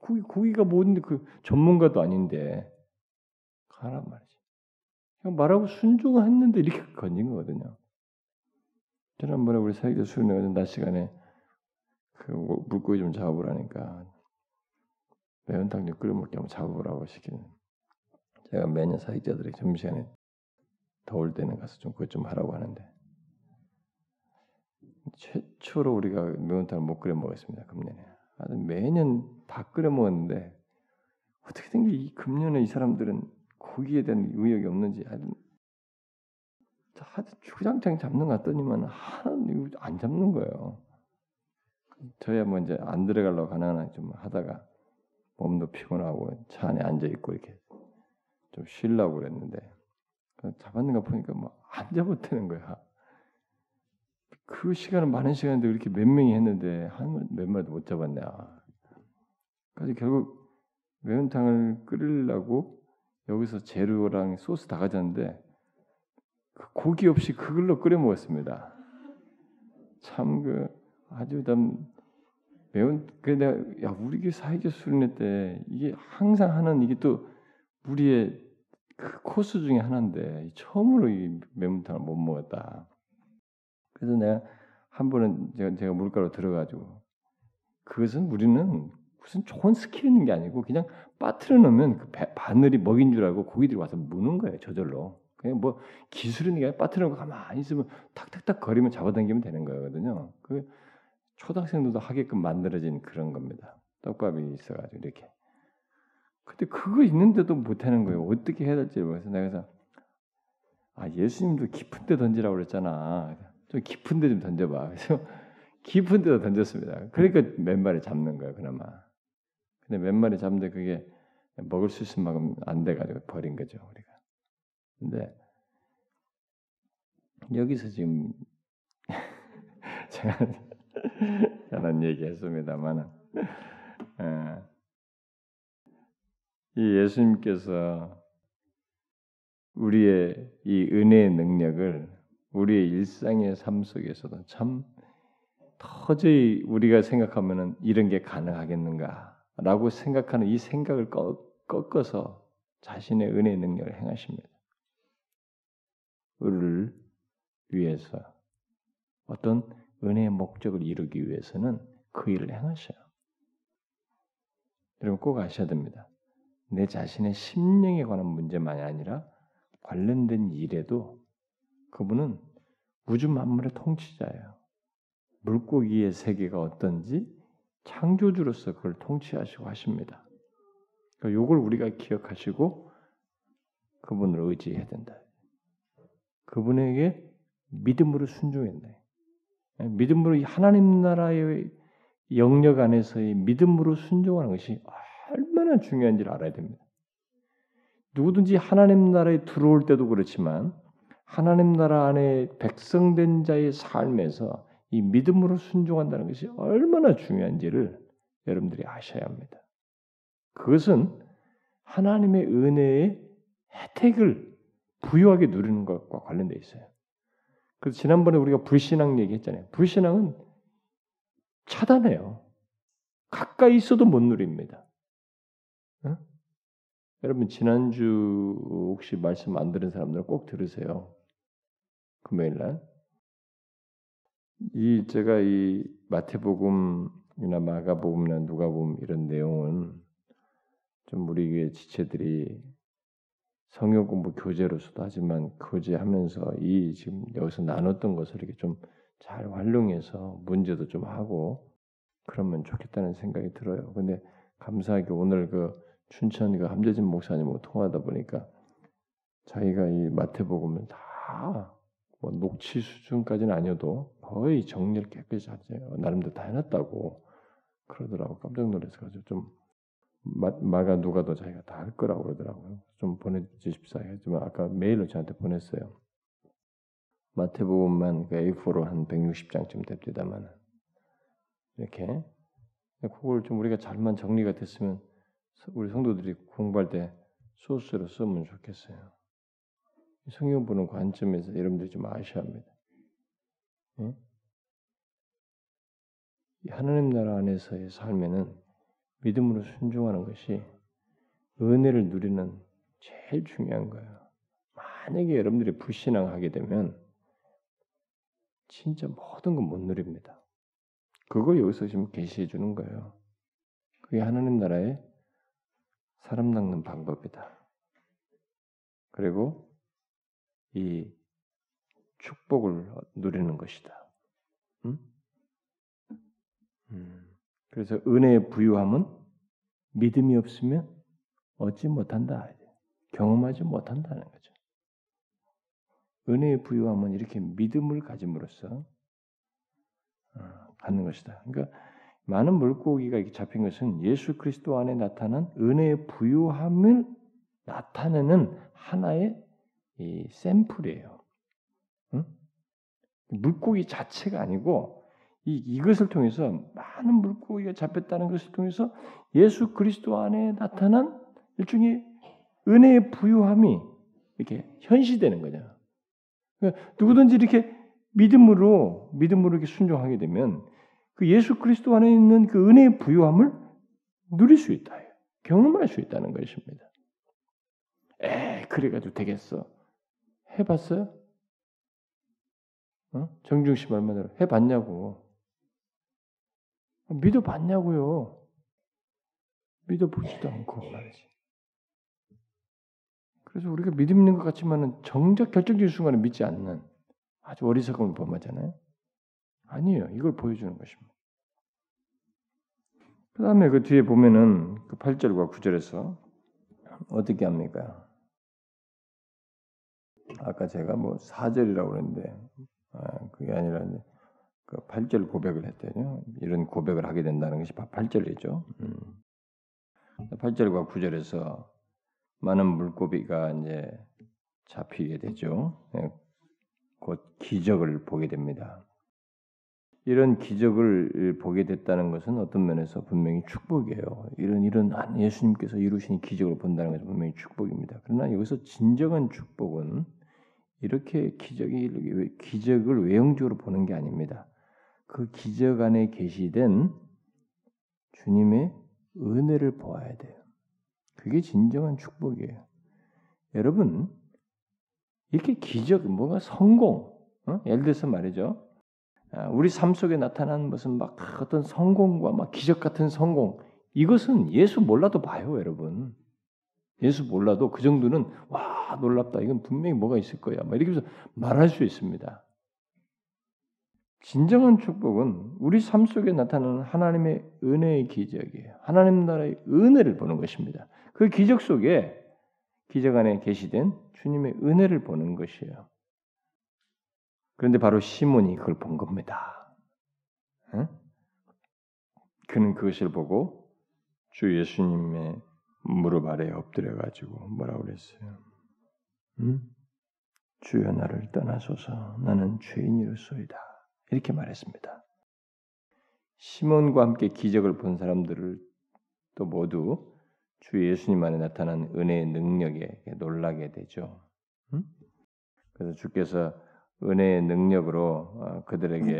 고기, 고기가 뭔데 그 전문가도 아닌데 가란 말이지. 그냥 말하고 순종했는데 이렇게 건진 거거든요. 지난번에 우리 사역자 수련회 낮 시간에 그 물고기 좀 잡으라니까 매운탕 좀 끓여 먹게 한번 잡으라고 시키는. 제가 매년 사역자들이 점심시간에 더울 때는 가서 좀 그것 좀 하라고 하는데 최초로 우리가 매운탕을 못 끓여 먹었습니다. 금년에. 아주 매년 다 끓여 먹었는데 어떻게 된 게 이 금년에 이 사람들은 고기에 대한 의욕이 없는지 하여튼 주장창 잡는 것 같더니만 하나는 안 잡는 거예요. 저야 뭐 이제 안 들어가려고 가능하나 좀 하다가 몸도 피곤하고 차 안에 앉아 있고 이렇게 좀 쉬려고 그랬는데 잡았는 거 보니까 뭐안 잡았다는 거야. 그 시간은 많은 시간인데 이렇게 몇 명이 했는데 한몇 마리도 못 잡았냐. 그래서 결국 매운탕을 끓이려고 여기서 재료랑 소스 다 가졌는데 그 고기 없이 그걸로 끓여 먹었습니다. 참 그 아주 좀 매운 그 내가 야 우리 교 사회적 수련회 때 이게 항상 하는 이게 또 우리의 그 코스 중에 하나인데 처음으로 이 매운탕을 못 먹었다. 그래서 내가 한 번은 제가, 제가 물가로 들어가지고 그것은 우리는 무슨 좋은 스킬 있는 게 아니고 그냥 빠트려 놓으면 그 배, 바늘이 먹인 줄 알고 고기들이 와서 무는 거예요 저절로. 그냥 뭐 기술 있는 게 아니라 빠트려 놓고 가만히 있으면 탁탁탁 거리면 잡아당기면 되는 거거든요. 그 초등학생들도 하게끔 만들어진 그런 겁니다. 떡밥이 있어가지고 이렇게. 근데 그거 있는데도 못하는 거예요. 어떻게 해야 될지 모르겠어. 내가 아 예수님도 깊은 데 던지라고 그랬잖아. 좀 깊은 데 좀 던져봐. 그래서 깊은 데도 던졌습니다. 그러니까 몇 마리 잡는 거예요, 그나마. 근데 몇 마리 잡는데 그게 먹을 수 있을 만큼 안 돼가지고 버린 거죠, 우리가. 근데 여기서 지금 제가 이런 얘기했습니다만 예. 이 예수님께서 우리의 이 은혜의 능력을 우리의 일상의 삶 속에서도 참 도저히 우리가 생각하면은 이런 게 가능하겠는가라고 생각하는 이 생각을 꺾어서 자신의 은혜의 능력을 행하십니다. 우리를 위해서 어떤 은혜의 목적을 이루기 위해서는 그 일을 행하셔요. 여러분 꼭 아셔야 됩니다. 내 자신의 심령에 관한 문제만이 아니라 관련된 일에도 그분은 우주 만물의 통치자예요. 물고기의 세계가 어떤지 창조주로서 그걸 통치하시고 하십니다. 그러니까 이걸 우리가 기억하시고 그분을 의지해야 된다. 그분에게 믿음으로 순종했네. 믿음으로 하나님 나라의 영역 안에서의 믿음으로 순종하는 것이 얼마나 중요한지를 알아야 됩니다. 누구든지 하나님 나라에 들어올 때도 그렇지만 하나님 나라 안에 백성된 자의 삶에서 이 믿음으로 순종한다는 것이 얼마나 중요한지를 여러분들이 아셔야 합니다. 그것은 하나님의 은혜의 혜택을 부유하게 누리는 것과 관련되어 있어요. 그 지난번에 우리가 불신앙 얘기했잖아요. 불신앙은 차단해요. 가까이 있어도 못 누립니다. 어? 여러분 지난주 혹시 말씀 안 들은 사람들 꼭 들으세요. 금요일 날. 이 제가 이 마태복음이나 마가복음이나 누가복음 이런 내용은 좀 우리 지체들이 성경 공부 교재로서도 하지만 교재하면서 이 지금 여기서 나눴던 것을 이렇게 좀 잘 활용해서 문제도 좀 하고 그러면 좋겠다는 생각이 들어요. 근데 감사하게 오늘 그 춘천 그 함재진 목사님하고 통화하다 보니까 자기가 이 마태복음을 다 뭐 녹취 수준까지는 아니어도 거의 정리를 깨끗이 하세요. 나름대로 다 해놨다고 그러더라고 깜짝 놀라서 가지고 좀 마, 마가 누가도 자기가 다 할 거라고 그러더라고요. 좀 보내주십사 했지만 아까 메일로 저한테 보냈어요. 마태복음만 그 A4로 한 160장쯤 됩니다만 이렇게 그걸 좀 우리가 잘만 정리가 됐으면 우리 성도들이 공부할 때 소스로 쓰면 좋겠어요. 성경 보는 관점에서 여러분들이 좀 아셔야 합니다. 예? 하나님 나라 안에서의 삶에는 믿음으로 순종하는 것이 은혜를 누리는 제일 중요한 거예요. 만약에 여러분들이 불신앙하게 되면 진짜 모든 건 못 누립니다. 그걸 여기서 지금 계시해 주는 거예요. 그게 하나님 나라의 사람 낚는 방법이다. 그리고 이 축복을 누리는 것이다. 음? 음. 그래서 은혜의 부유함은 믿음이 없으면 얻지 못한다. 경험하지 못한다는 거죠. 은혜의 부유함은 이렇게 믿음을 가짐으로써 어, 갖는 것이다. 그러니까 많은 물고기가 잡힌 것은 예수 그리스도 안에 나타난 은혜의 부유함을 나타내는 하나의 샘플이에요. 응? 물고기 자체가 아니고 이, 이것을 통해서 많은 물고기가 잡혔다는 것을 통해서 예수 그리스도 안에 나타난 일종의 은혜의 부유함이 이렇게 현시되는 거죠. 그러니까 누구든지 이렇게 믿음으로 믿음으로 이렇게 순종하게 되면 그 예수 그리스도 안에 있는 그 은혜의 부유함을 누릴 수 있다. 경험할 수 있다는 것입니다. 에, 그래가지고 되겠어. 해봤어요? 어? 정중심 얼마나 해봤냐고. 믿어봤냐고요. 믿어보지도 않고 말이지. 그래서 우리가 믿음 있는 것 같지만은 정작 결정적인 순간에 믿지 않는 아주 어리석음을 범하잖아요. 아니에요. 이걸 보여주는 것입니다. 그 다음에 그 뒤에 보면은 그 8절과 9절에서 어떻게 합니까? 아까 제가 뭐 4절이라고 그랬는데, 아, 그게 아니라 이제 그 8절 고백을 했대요. 이런 고백을 하게 된다는 것이 8절이죠. 음. 8절과 9절에서 많은 물고기가 이제 잡히게 되죠. 예, 곧 기적을 보게 됩니다. 이런 기적을 보게 됐다는 것은 어떤 면에서 분명히 축복이에요. 이런 이런 예수님께서 이루신 기적을 본다는 것은 분명히 축복입니다. 그러나 여기서 진정한 축복은 이렇게 기적이 기적을 외형적으로 보는 게 아닙니다. 그 기적 안에 계시된 주님의 은혜를 보아야 돼요. 그게 진정한 축복이에요. 여러분, 이렇게 기적, 뭐가 성공, 어? 예를 들어서 말이죠. 아, 우리 삶 속에 나타난 무슨 막 어떤 성공과 막 기적 같은 성공, 이것은 예수 몰라도 봐요, 여러분. 예수 몰라도 그 정도는 와 놀랍다. 이건 분명히 뭐가 있을 거야. 막 이렇게 해서 말할 수 있습니다. 진정한 축복은 우리 삶 속에 나타나는 하나님의 은혜의 기적이에요. 하나님 나라의 은혜를 보는 것입니다. 그 기적 속에 기적 안에 계시된 주님의 은혜를 보는 것이에요. 그런데 바로 시몬이 그걸 본 겁니다. 응? 그는 그것을 보고 주 예수님의 무릎 아래에 엎드려 가지고 뭐라고 그랬어요? 응? 주여 나를 떠나소서 나는 죄인이로소이다. 이렇게 말했습니다. 시몬과 함께 기적을 본 사람들을 또 모두 주 예수님 안에 나타난 은혜의 능력에 놀라게 되죠. 응? 그래서 주께서 은혜의 능력으로 어, 그들에게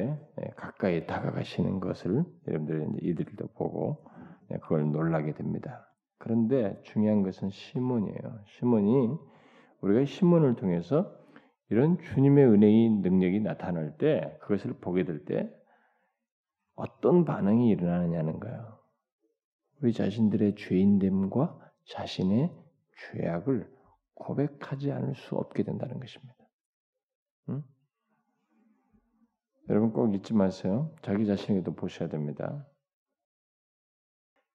예, 가까이 다가가시는 것을 여러분들이 이들도 보고 예, 그걸 놀라게 됩니다. 그런데 중요한 것은 시몬이에요. 시몬이 우리가 시몬을 통해서 이런 주님의 은혜의 능력이 나타날 때 그것을 보게 될 때 어떤 반응이 일어나느냐는 거예요. 우리 자신들의 죄인됨과 자신의 죄악을 고백하지 않을 수 없게 된다는 것입니다. 응? 여러분 꼭 잊지 마세요. 자기 자신에게도 보셔야 됩니다.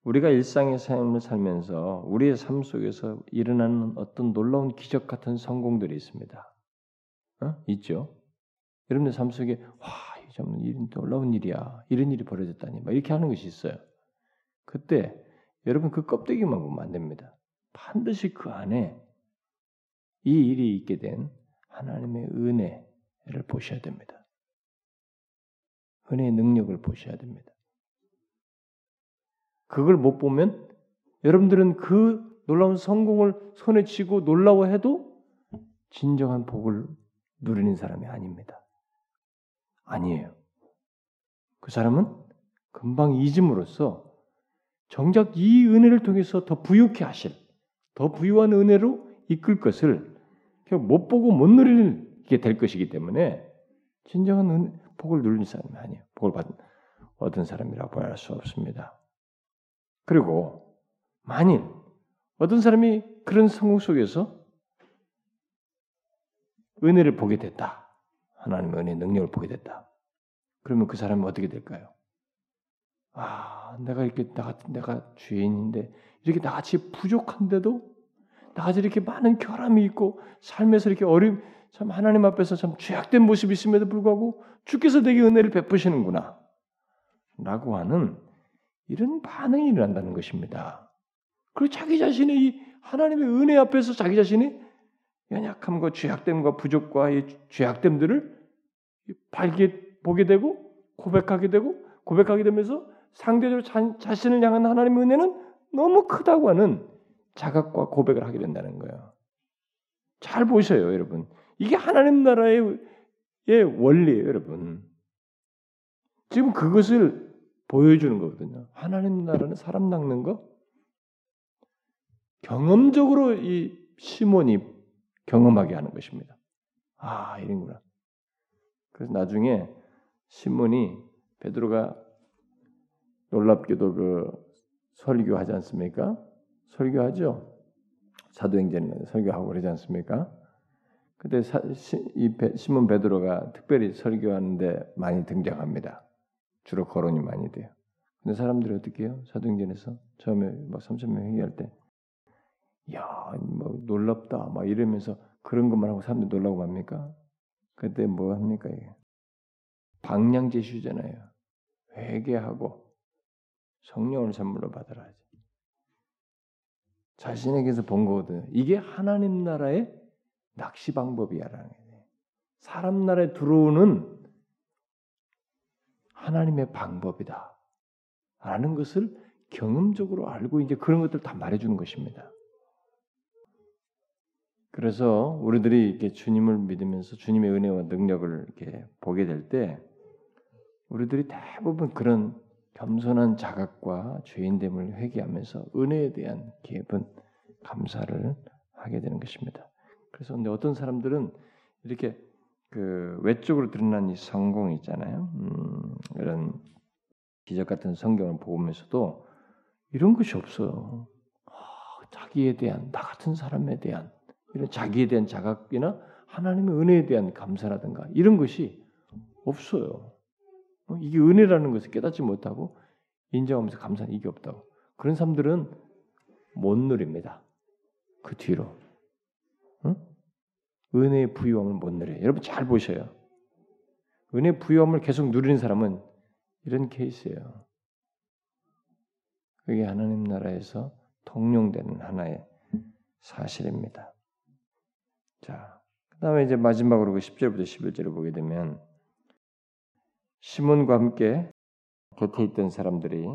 우리가 일상의 삶을 살면서 우리의 삶 속에서 일어나는 어떤 놀라운 기적 같은 성공들이 있습니다. 어? 있죠. 여러분의 삶 속에 와, 참 놀라운 일이야. 이런 일이 벌어졌다니. 막 이렇게 하는 것이 있어요. 그때 여러분 그 껍데기만 보면 안 됩니다. 반드시 그 안에 이 일이 있게 된 하나님의 은혜를 보셔야 됩니다. 은혜의 능력을 보셔야 됩니다. 그걸 못 보면 여러분들은 그 놀라운 성공을 손에 쥐고 놀라워해도 진정한 복을 누리는 사람이 아닙니다. 아니에요. 그 사람은 금방 잊음으로써 정작 이 은혜를 통해서 더 부유케 하실, 더 부유한 은혜로 이끌 것을 못 보고 못 누리게 될 것이기 때문에 진정한 은, 복을 누리는 사람이 아니에요. 복을 받은 얻은 사람이라고 할 수 없습니다. 그리고 만일 어떤 사람이 그런 성공 속에서 은혜를 보게 됐다. 하나님의 은혜의 능력을 보게 됐다. 그러면 그 사람은 어떻게 될까요? 아, 내가 이렇게 나 내가 죄인인데 이렇게 나같이 부족한데도 나같이 이렇게 많은 결함이 있고 삶에서 이렇게 어림 참 하나님 앞에서 참 죄악된 모습이 있음에도 불구하고 주께서 내게 은혜를 베푸시는구나. 라고 하는 이런 반응이 일어난다는 것입니다. 그리고 자기 자신의 이 하나님의 은혜 앞에서 자기 자신이 연약함과 죄악됨과 부족과 이 죄악됨들을 발게 보게 되고 고백하게 되고 고백하게 되면서 상대적으로 자, 자신을 향한 하나님의 은혜는 너무 크다고 하는 자각과 고백을 하게 된다는 거예요. 잘 보셔요, 여러분. 이게 하나님 나라의 원리예요, 여러분. 지금 그것을 보여주는 거거든요. 하나님 나라는 사람 낚는 거 경험적으로 이 시몬이 경험하게 하는 것입니다. 아, 이런구나. 그래서 나중에 시몬이 베드로가 놀랍게도 그 설교하지 않습니까? 설교하죠. 사도행전에 설교하고 그러지 않습니까? 그때 사, 시, 이 베, 시몬 베드로가 특별히 설교하는데 많이 등장합니다. 주로 거론이 많이 돼요. 근데 사람들이 어떻게 해요? 사도행전에서 처음에 막 3천 명 회개할 때, 야, 뭐 놀랍다, 막 이러면서 그런 것만 하고 사람들 놀라고 맙니까? 그때 뭐 합니까 이게? 방량제슈잖아요. 회개하고 성령을 선물로 받으라지. 자신에게서 본 거거든. 이게 하나님 나라의 낚시 방법이야라는 거예요. 사람 나라에 들어오는 하나님의 방법이다. 라는 것을 경험적으로 알고 이제 그런 것들 다 말해주는 것입니다. 그래서 우리들이 이렇게 주님을 믿으면서 주님의 은혜와 능력을 이렇게 보게 될 때, 우리들이 대부분 그런 겸손한 자각과 죄인됨을 회개하면서 은혜에 대한 기분 감사를 하게 되는 것입니다. 그래서 근데 어떤 사람들은 이렇게 그 외적으로 드러난 이 성공 있잖아요. 음, 이런 기적 같은 성경을 보면서도 이런 것이 없어요. 아, 자기에 대한 나 같은 사람에 대한 이런 자기에 대한 자각이나 하나님의 은혜에 대한 감사라든가 이런 것이 없어요. 어, 이게 은혜라는 것을 깨닫지 못하고 인정하면서 감사는 이게 없다고. 그런 사람들은 못 누립니다. 그 뒤로. 응? 은혜의 부유함을 못 누려요. 여러분 잘 보셔요. 은혜 부유함을 계속 누리는 사람은 이런 케이스예요. 그게 하나님 나라에서 통용되는 하나의 사실입니다. 자, 그 다음에 이제 마지막으로 그 10절부터 11절을 보게 되면 시몬과 함께 곁에 있던 사람들이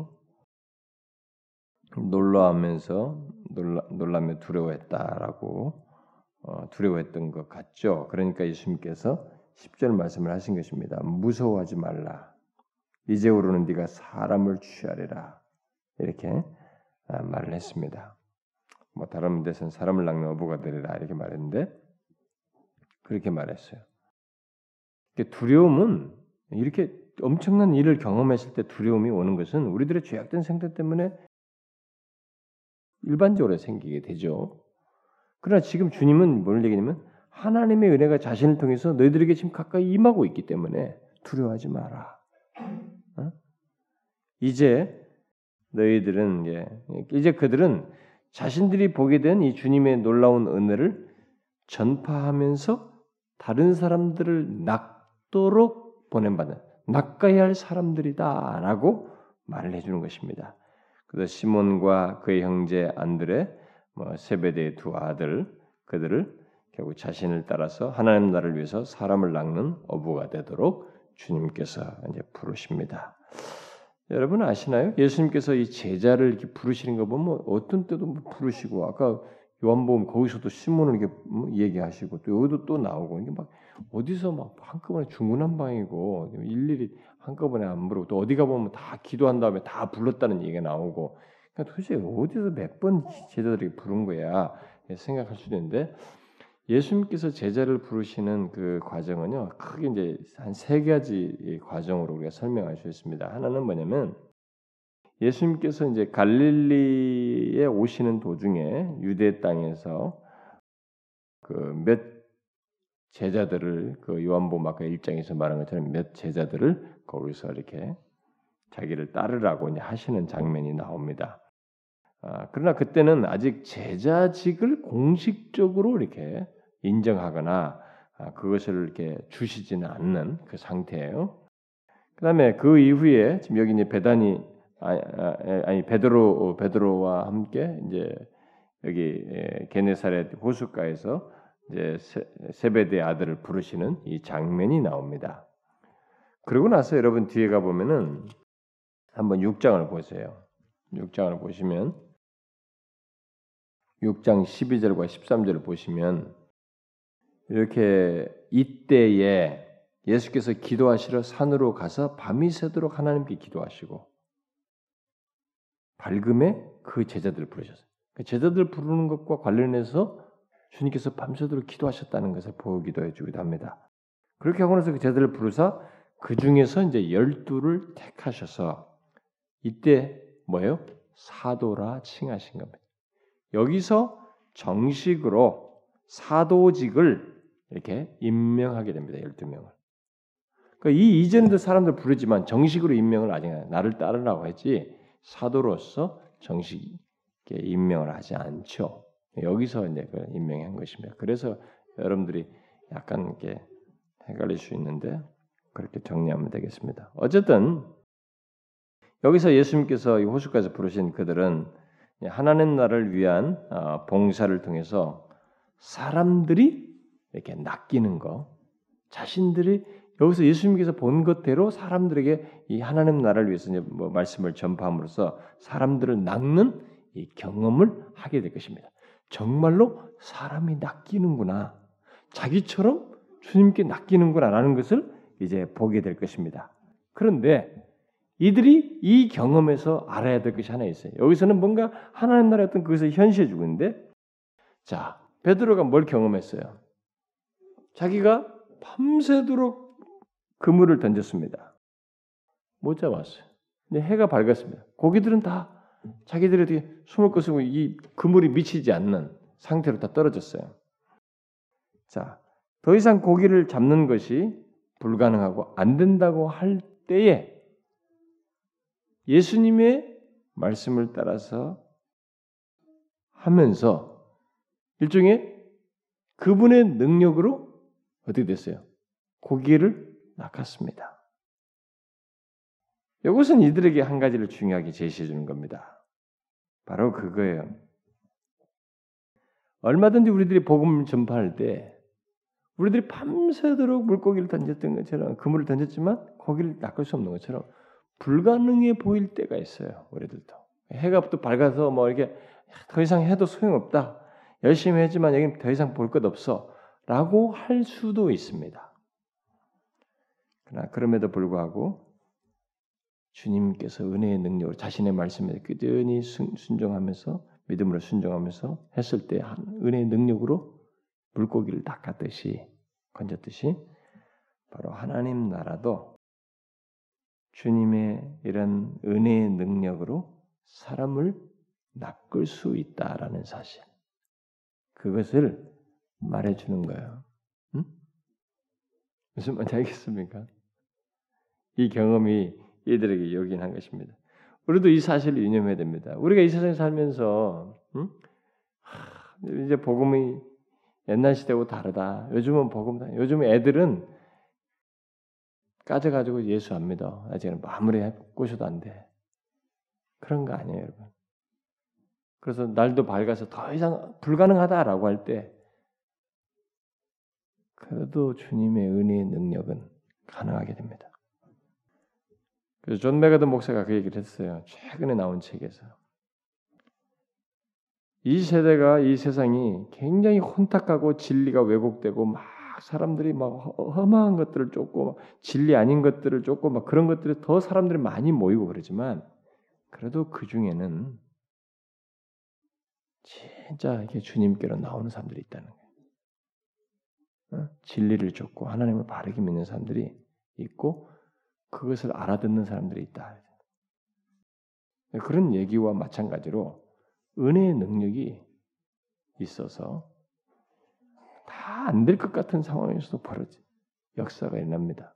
놀라하면서 놀라, 놀라며 두려워했다라고 어, 두려워했던 것 같죠. 그러니까 예수님께서 10절 말씀을 하신 것입니다. 무서워하지 말라. 이제후로는 네가 사람을 취하리라. 이렇게 아, 말을 했습니다. 뭐 다른 데서는 사람을 낚는 어부가 되리라 이렇게 말했는데 그렇게 말했어요. 두려움은 이렇게 엄청난 일을 경험했을 때 두려움이 오는 것은 우리들의 죄악된 생각 때문에 일반적으로 생기게 되죠. 그러나 지금 주님은 뭘 얘기냐면 하나님의 은혜가 자신을 통해서 너희들에게 지금 가까이 임하고 있기 때문에 두려워하지 마라. 어? 이제 너희들은 예, 이제 그들은 자신들이 보게 된 이 주님의 놀라운 은혜를 전파하면서 다른 사람들을 낚도록 보낸받는 낚아야 할 사람들이다라고 말을 해주는 것입니다. 그래서 시몬과 그의 형제 안드레, 뭐 세베대의 두 아들 그들을 결국 자신을 따라서 하나님 나라를 위해서 사람을 낚는 어부가 되도록 주님께서 이제 부르십니다. 여러분 아시나요? 예수님께서 이 제자를 이렇게 부르시는 거 보면 어떤 때도 뭐 부르시고 아까 요한복음 거기서도 시몬을 이렇게 뭐 얘기하시고 또 여기도 또 나오고 이게 막 어디서 막 한꺼번에 중구난방이고 일일이 한꺼번에 안 부르고 또 어디 가 보면 다 기도한 다음에 다 불렀다는 얘기가 나오고 그러니까 도대체 어디서 몇 번 제자들이 부른 거야 생각할 수도 있는데 예수님께서 제자를 부르시는 그 과정은요 크게 이제 한 세 가지 과정으로 우리가 설명할 수 있습니다. 하나는 뭐냐면 예수님께서 이제 갈릴리에 오시는 도중에 유대 땅에서 그몇 제자들을 그 요한복음 아까 일장에서 말한 것처럼 몇 제자들을 거기서 이렇게 자기를 따르라고 하시는 장면이 나옵니다. 아, 그러나 그때는 아직 제자직을 공식적으로 이렇게 인정하거나 아, 그것을 이렇게 주시지는 않는 그 상태예요. 그다음에 그 이후에 지금 여기 이제 베다니 아니, 아, 아니 베드로 베드로와 함께 이제 여기 게네사렛 호숫가에서 이제 세베대 아들을 부르시는 이 장면이 나옵니다. 그러고 나서 여러분 뒤에 가 보면은 한번 6장을 보세요. 6장을 보시면 6장 12절과 13절을 보시면 이렇게 이때에 예수께서 기도하시러 산으로 가서 밤이 새도록 하나님께 기도하시고 밝음에 그 제자들을 부르셨어요. 그 제자들 부르는 것과 관련해서 주님께서 밤새도록 기도하셨다는 것을 보기도 해주기도 합니다. 그렇게 하고 나서 그 제자들을 부르사 그 중에서 이제 열두를 택하셔서 이때 뭐예요? 사도라 칭하신 겁니다. 여기서 정식으로 사도직을 이렇게 임명하게 됩니다. 12명을. 그러니까 이 이전에도 사람들 부르지만 정식으로 임명을 아직 나를 따르라고 했지 사도로서 정식 임명을 하지 않죠. 여기서 이제 그 임명한 것입니다. 그래서 여러분들이 약간 이렇게 헷갈릴 수 있는데 그렇게 정리하면 되겠습니다. 어쨌든 여기서 예수님께서 이 호숫가에서 부르신 그들은 하나님 나라를 위한 어, 봉사를 통해서 사람들이 이렇게 낚이는 거, 자신들이 여기서 예수님께서 본 것대로 사람들에게 이 하나님 나라를 위해서 뭐 말씀을 전파함으로써 사람들을 낚는 이 경험을 하게 될 것입니다. 정말로 사람이 낚이는구나, 자기처럼 주님께 낚이는구나라는 것을 이제 보게 될 것입니다. 그런데 이들이 이 경험에서 알아야 될 것이 하나 있어요. 여기서는 뭔가 하나님 나라의 어떤 그것을 현시해 주고 있는데, 자 베드로가 뭘 경험했어요? 자기가 밤새도록 그물을 던졌습니다. 못 잡았어요. 근데 해가 밝았습니다. 고기들은 다 자기들이 숨을 것이고 이 그물이 미치지 않는 상태로 다 떨어졌어요. 자, 더 이상 고기를 잡는 것이 불가능하고 안 된다고 할 때에 예수님의 말씀을 따라서 하면서 일종의 그분의 능력으로 어떻게 됐어요? 고기를 낚았습니다. 이것은 이들에게 한 가지를 중요하게 제시해 주는 겁니다. 바로 그거예요. 얼마든지 우리들이 복음을 전파할 때 우리들이 밤새도록 물고기를 던졌던 것처럼 그물을 던졌지만 고기를 낚을 수 없는 것처럼 불가능해 보일 때가 있어요. 우리들도 해가 또 밝아서 뭐 이렇게 더 이상 해도 소용없다. 열심히 했지만 여기 더 이상 볼 것 없어. 라고 할 수도 있습니다. 그러나 그럼에도 불구하고 주님께서 은혜의 능력으로 자신의 말씀에 꾸준히 순종하면서 믿음으로 순종하면서 했을 때 은혜의 능력으로 물고기를 닦았듯이 건졌듯이 바로 하나님 나라도 주님의 이런 은혜의 능력으로 사람을 낚을 수 있다라는 사실. 그것을 말해주는 거예요. 응? 무슨 말인지 알겠습니까? 이 경험이 이들에게 요긴한 것입니다. 우리도 이 사실을 유념해야 됩니다. 우리가 이 세상에 살면서 응? 하, 이제 복음이 옛날 시대하고 다르다. 요즘은 복음 다. 요즘 애들은 까져가지고 예수 안 믿어. 아직은 아무리 꼬셔도 안 돼. 그런 거 아니에요, 여러분. 그래서 날도 밝아서 더 이상 불가능하다라고 할 때, 그래도 주님의 은혜의 능력은 가능하게 됩니다. 그래서 존 메가드 목사가 그 얘기를 했어요. 최근에 나온 책에서. 이 세대가 이 세상이 굉장히 혼탁하고 진리가 왜곡되고 막 사람들이 막 험한 것들을 쫓고 진리 아닌 것들을 쫓고 막 그런 것들이 더 사람들이 많이 모이고 그러지만 그래도 그 중에는 진짜 이게 주님께로 나오는 사람들이 있다는 거예요. 어? 진리를 쫓고 하나님을 바르게 믿는 사람들이 있고 그것을 알아듣는 사람들이 있다. 그런 얘기와 마찬가지로 은혜의 능력이 있어서 다 안 될 것 같은 상황에서도 벌어지 역사가 일어납니다.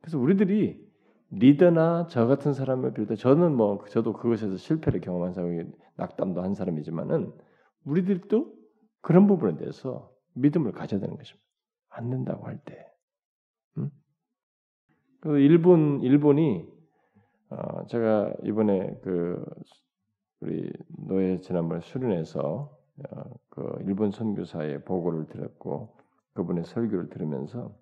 그래서 우리들이 리더나 저 같은 사람을 비롯해 저는 뭐 저도 그것에서 실패를 경험한 사람이 낙담도 한 사람이지만은 우리들도 그런 부분에 대해서 믿음을 가져야 되는 것입니다. 안 된다고 할 때. 음? 그 일본 일본이 어, 제가 이번에 그 우리 노예 지난번에 수련회에서 어, 그 일본 선교사의 보고를 들었고 그분의 설교를 들으면서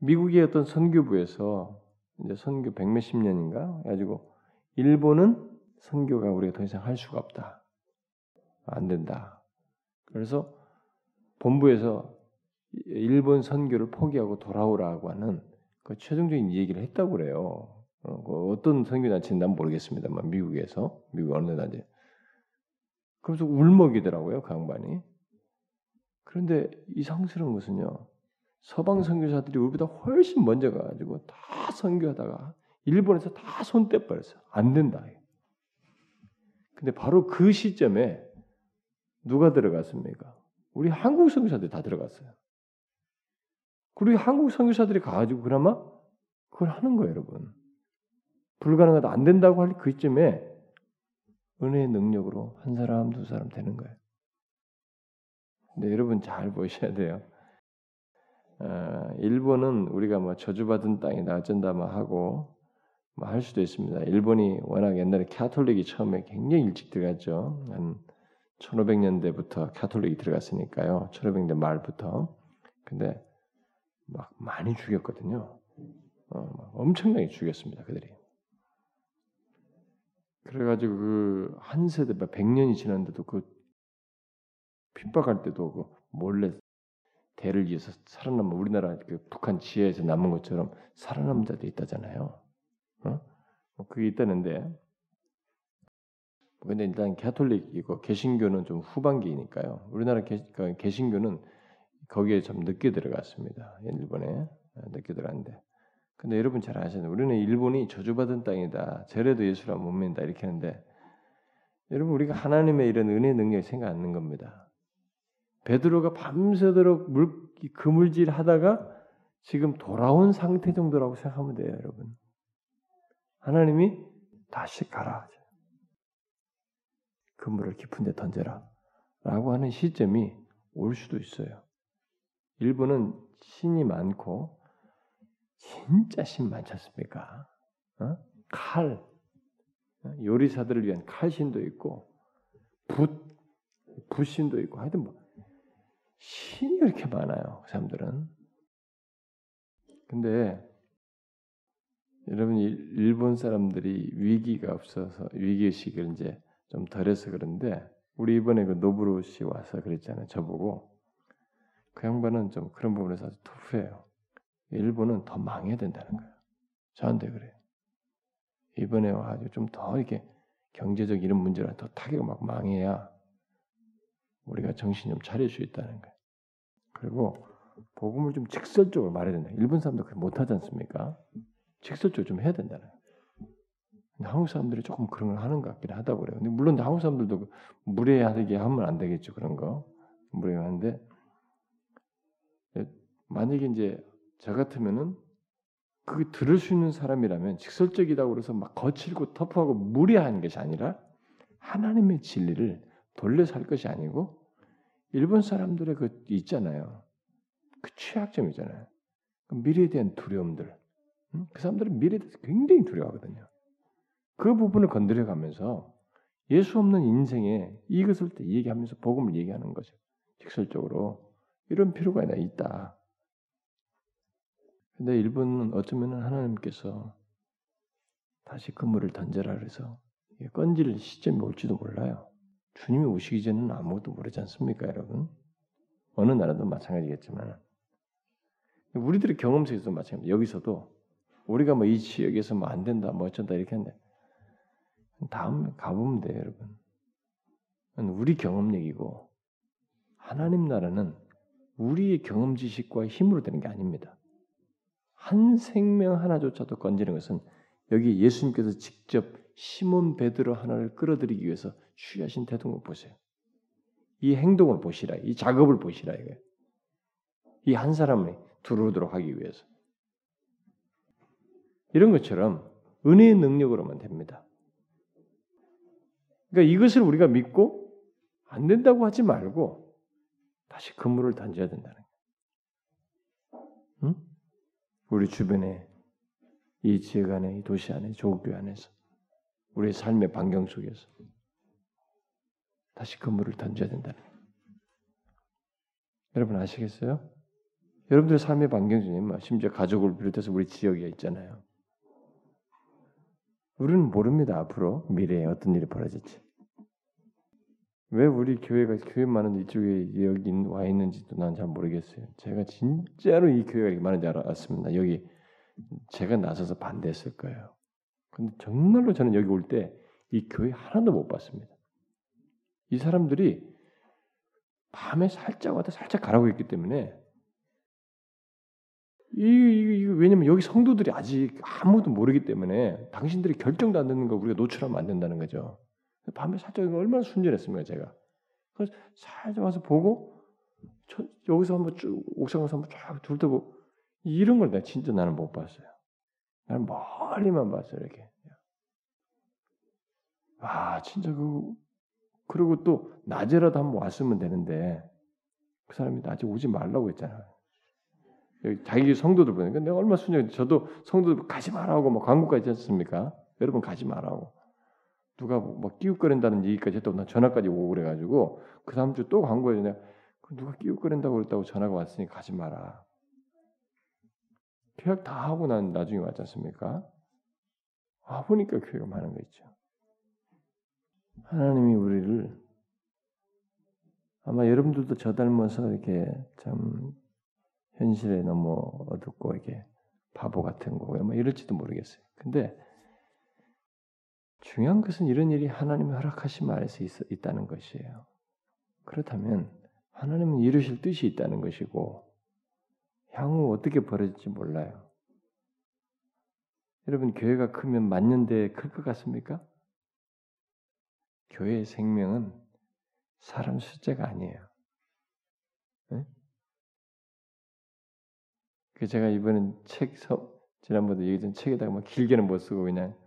미국의 어떤 선교부에서 이제 선교 백몇십 년인가 가지고 일본은 선교가 우리가 더 이상 할 수가 없다. 안 된다. 그래서 본부에서 일본 선교를 포기하고 돌아오라고 하는 그 최종적인 얘기를 했다고 그래요. 어, 그 어떤 선교 단체는 난 모르겠습니다만 미국에서 미국 어느 단체. 그래서 울먹이더라고요 그 양반이. 그런데 이상스러운 것은요. 서방 선교사들이 우리보다 훨씬 먼저 가가지고 다 선교하다가 일본에서 다 손 떼버렸어요. 안 된다. 근데 바로 그 시점에 누가 들어갔습니까? 우리 한국 선교사들이 다 들어갔어요. 우리 한국 선교사들이 가가지고 그나마 그걸 하는 거예요, 여러분. 불가능하다 안 된다고 할 그쯤에 은혜의 능력으로 한 사람 두 사람 되는 거예요. 근데 여러분 잘 보셔야 돼요. 어, 일본은 우리가 뭐 저주받은 땅이다 어쩐다 뭐 하고 뭐 할 수도 있습니다. 일본이 워낙 옛날에 캐톨릭이 처음에 굉장히 일찍 들어갔죠. 한 1500년대부터 캐톨릭이 들어갔으니까요. 1500년대 말부터. 근데 막 많이 죽였거든요. 어, 엄청나게 죽였습니다. 그들이. 그래가지고 그 한 세대 100년이 지났는데도 그 핍박할 때도 그 몰래 대를 이어서 살아남은 우리나라 그 북한 지하에서 남은 것처럼 살아남은 자도 있다잖아요. 어? 뭐 그게 있다는데 근데 일단 캐톨릭이고 개신교는 좀 후반기니까요. 우리나라 개, 그 개신교는 거기에 좀 늦게 들어갔습니다. 일본에 늦게 들어갔는데 근데 여러분 잘 아시는 우리는 일본이 저주받은 땅이다. 저래도 예수라 못 믿는다. 이렇게 하는데 여러분 우리가 하나님의 이런 은혜 능력이 생각 않는 겁니다. 베드로가 밤새도록 물, 그물질 하다가 지금 돌아온 상태 정도라고 생각하면 돼요, 여러분. 하나님이 다시 가라. 그물을 깊은 데 던져라. 라고 하는 시점이 올 수도 있어요. 일본은 신이 많고 진짜 신 많지 않습니까? 어? 칼, 어? 요리사들을 위한 칼신도 있고 붓, 붓신도 있고 하여튼 뭐 신이 이렇게 많아요. 그 사람들은. 근데 여러분 일본 사람들이 위기가 없어서 위기의식을 이제 좀 덜해서 그런데 우리 이번에 그 노브루 씨 와서 그랬잖아요. 저보고 그 양반은 좀 그런 부분에서 아주 터프해요. 일본은 더 망해야 된다는 거예요. 저한테 그래요. 이번에 와가지고 좀더 이렇게 경제적 이런 문제라 더 타격을 막 망해야 우리가 정신 좀 차릴 수 있다는 거예요. 그리고 복음을 좀 직설적으로 말해야 된다. 일본 사람도 그렇게 못하지 않습니까? 직설적으로 좀 해야 된다는 거예요. 한국 사람들이 조금 그런 걸 하는 것 같긴 하다고 그래요. 근데 물론 한국 사람들도 무례하게 하면 안 되겠죠. 그런 거. 무례한데 만약에 이제 저 같으면은 그 들을 수 있는 사람이라면 직설적이다고 그래서 막 거칠고 터프하고 무례한 것이 아니라 하나님의 진리를 돌려서 할 것이 아니고 일본 사람들의 그 있잖아요. 그 취약점이잖아요. 그 미래에 대한 두려움들. 그 사람들은 미래에 대해서 굉장히 두려워하거든요. 그 부분을 건드려가면서 예수 없는 인생에 이것을 얘기하면서 복음을 얘기하는 거죠. 직설적으로 이런 필요가 있다. 근데 일본은 어쩌면 하나님께서 다시 그물을 던져라 그래서 건질 시점이 올지도 몰라요. 주님이 오시기 전에는 아무것도 모르지 않습니까, 여러분? 어느 나라도 마찬가지겠지만 우리들의 경험 속에서 마찬가지. 여기서도 우리가 뭐 이 지역에서 뭐 안 된다, 뭐 어쩐다 이렇게 하는데 다음 가보면 돼요, 여러분. 우리 경험 얘기고 하나님 나라는 우리의 경험 지식과 힘으로 되는 게 아닙니다. 한 생명 하나조차도 건지는 것은 여기 예수님께서 직접 시몬 베드로 하나를 끌어들이기 위해서 취하신 태동을 보세요. 이 행동을 보시라, 이 작업을 보시라 이거예요. 이 한 사람을 들어오도록 하기 위해서. 이런 것처럼 은혜의 능력으로만 됩니다. 그러니까 이것을 우리가 믿고 안 된다고 하지 말고 다시 그물을 던져야 된다는 거예요. 응? 우리 주변에 이 지역 안에, 이 도시 안에, 조국교 안에서 우리의 삶의 반경 속에서 다시 그물을 던져야 된다는. 여러분 아시겠어요? 여러분들의 삶의 반경 중에 뭐 심지어 가족을 비롯해서 우리 지역에 있잖아요. 우리는 모릅니다. 앞으로 미래에 어떤 일이 벌어질지. 왜 우리 교회가 교회 많은 이쪽에 여기 와 있는지도 난 잘 모르겠어요. 제가 진짜로 이 교회가 이렇게 많은지 알았습니다. 여기 제가 나서서 반대했을 거예요. 근데 정말로 저는 여기 올 때 이 교회 하나도 못 봤습니다. 이 사람들이 밤에 살짝 왔다 살짝 가라고 했기 때문에 이, 이, 이 왜냐면 여기 성도들이 아직 아무도 모르기 때문에 당신들이 결정도 안 되는 거 우리가 노출하면 안 된다는 거죠. 밤에 살짝 얼마나 순진했습니까 제가. 그래서 살짝 와서 보고 저, 여기서 한번 쭉 옥상에서 한번 쫙 둘러보고 이런 걸 내가 진짜 나는 못 봤어요. 나는 멀리만 봤어요 이렇게. 아 진짜 그 그리고 또 낮에라도 한번 왔으면 되는데 그 사람이 낮에 오지 말라고 했잖아요. 자기 성도들 보니까 내가 얼마나 순정 저도 성도들 가지 말라고 뭐 광고까지 했습니까? 여러분 가지 말라고. 누가 뭐 끼웃거린다는 얘기까지 했다고 나 전화까지 오고 그래가지고 그 다음 주 또 광고에 내가 그 누가 끼웃거린다고 그랬다고 전화가 왔으니 가지 마라. 계약 다 하고 난 나중에 왔지 않습니까? 아 보니까 교회가 많은 거 있죠. 하나님이 우리를 아마 여러분들도 저 닮아서 이렇게 참 현실에 너무 어둡고 이게 바보 같은 거고 뭐 이럴지도 모르겠어요. 근데 중요한 것은 이런 일이 하나님의 허락하심 아래서 있, 있다는 것이에요. 그렇다면 하나님은 이루실 뜻이 있다는 것이고 향후 어떻게 벌어질지 몰라요. 여러분 교회가 크면 만년대 클것 같습니까? 교회의 생명은 사람 숫자가 아니에요. 네? 그 제가 이번엔 책 지난번에 얘기했던 책에다가 막 길게는 못 쓰고 그냥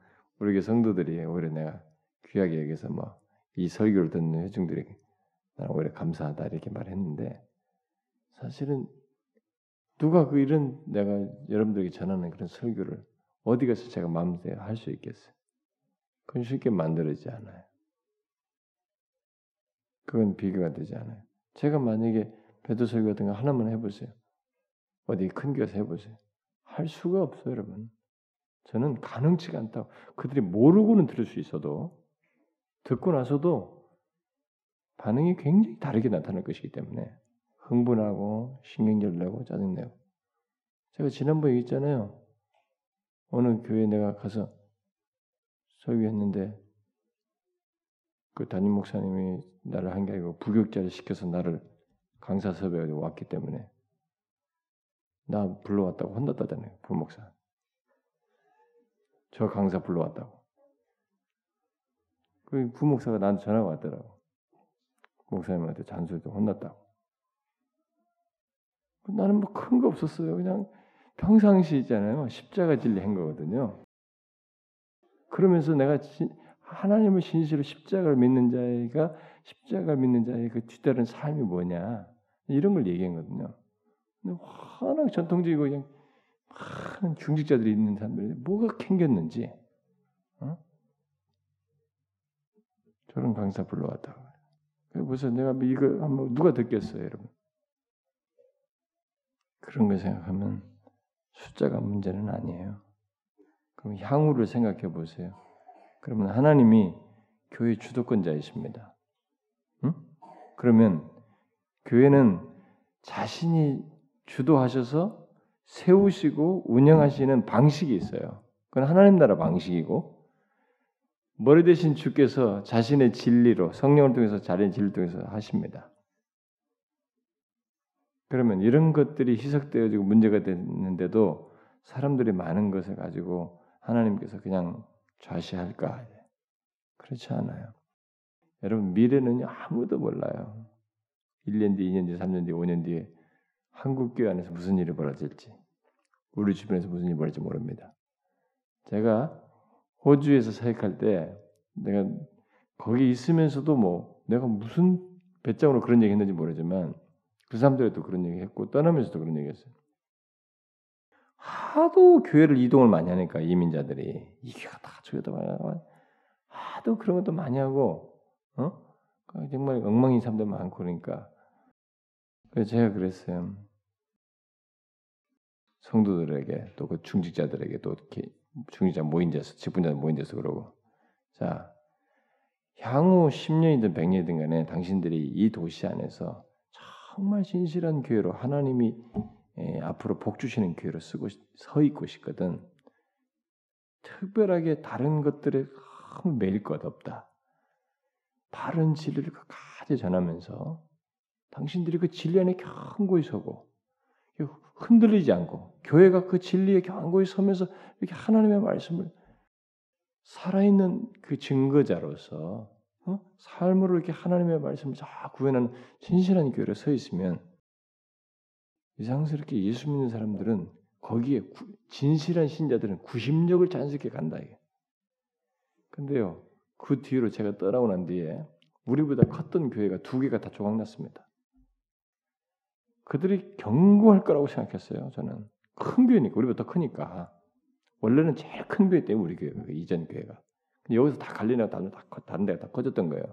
우리 교 성도들이 오히려 내가 귀하게 여기서 뭐 이 설교를 듣는 회중들이 나는 오히려 감사하다 이렇게 말했는데 사실은 누가 그 이런 내가 여러분들에게 전하는 그런 설교를 어디 가서 제가 마음대로 할 수 있겠어요? 그건 쉽게 만들어지지 않아요. 그건 비교가 되지 않아요. 제가 만약에 배도 설교 같은 거 하나만 해보세요. 어디 큰 교회에서 해보세요. 할 수가 없어요, 여러분. 저는 가능치가 않다고. 그들이 모르고는 들을 수 있어도 듣고 나서도 반응이 굉장히 다르게 나타날 것이기 때문에 흥분하고 신경질 내고 짜증내고 제가 지난번에 얘기했잖아요. 어느 교회 내가 가서 설교했는데 그 담임 목사님이 나를 한 게 아니고 부교육자를 시켜서 나를 강사 섭외에 왔기 때문에 나 불러왔다고 혼났다잖아요. 부목사. 저 강사 불러왔다고. 그 부목사가 나한테 전화가 왔더라고. 목사님한테 잔소리도 혼났다고. 나는 뭐 큰 거 없었어요. 그냥 평상시 있잖아요. 십자가 진리 한 거거든요. 그러면서 내가 하나님을 진실로 십자가를 믿는 자가 십자가 믿는 자의 그 뒤따른 삶이 뭐냐 이런 걸 얘기한 거거든요. 워낙 전통적이고 그냥 많은 중직자들이 있는 사람들이 뭐가 캥겼는지 어? 저런 강사 불러왔다고. 그래서 내가 뭐 이거 한번 누가 듣겠어요, 여러분? 그런 거 생각하면 숫자가 문제는 아니에요. 그럼 향후를 생각해 보세요. 그러면 하나님이 교회 주도권자이십니다. 응? 그러면 교회는 자신이 주도하셔서 세우시고 운영하시는 방식이 있어요. 그건 하나님 나라 방식이고 머리 대신 주께서 자신의 진리로 성령을 통해서 자신의 진리를 통해서 하십니다. 그러면 이런 것들이 희석되어지고 문제가 됐는데도 사람들이 많은 것을 가지고 하나님께서 그냥 좌시할까? 그렇지 않아요. 여러분 미래는 아무도 몰라요. 1년 뒤, 2년 뒤, 3년 뒤, 5년 뒤에 한국 교회 안에서 무슨 일이 벌어질지, 우리 주변에서 무슨 일이 벌어질지 모릅니다. 제가 호주에서 사역할 때 내가 거기 있으면서도 뭐 내가 무슨 배짱으로 그런 얘기 했는지 모르지만 그 사람들도 그런 얘기 했고 떠나면서도 그런 얘기 했어요. 하도 교회를 이동을 많이 하니까 이민자들이 이 교회가 다 저기다 많이 하도 그런 것도 많이 하고 어? 정말 엉망인 사람들 많고 그러니까 그래서 제가 그랬어요. 성도들에게 또 그 중직자들에게 또 이렇게 중직자 모인 데서 직분자 모인 데서 그러고 자 향후 10년이든 100년이든 간에 당신들이 이 도시 안에서 정말 진실한 교회로 하나님이 예, 앞으로 복 주시는 교회로 쓰고 서 있고 싶거든. 특별하게 다른 것들에 너무 매일 것 없다. 바른 진리를 끝까지 전하면서 당신들이 그 진리 안에 견고히 서고 흔들리지 않고 교회가 그 진리에 견고히 서면서 이렇게 하나님의 말씀을 살아있는 그 증거자로서 어? 삶으로 이렇게 하나님의 말씀을 다 구현하는 진실한 교회로 서 있으면 이상스럽게 예수 믿는 사람들은 거기에 구, 진실한 신자들은 구심력을 자연스럽게 간다 이게. 근데요 그 뒤로 제가 떠나고 난 뒤에 우리보다 컸던 교회가 두 개가 다 조각났습니다. 그들이 경고할 거라고 생각했어요. 저는 큰 교회니까 우리보다 크니까 원래는 제일 큰 교회 때문에 우리 교회가 그 이전 교회가 근데 여기서 다 갈리나 다른 다 다른 데가 다 커졌던 거예요.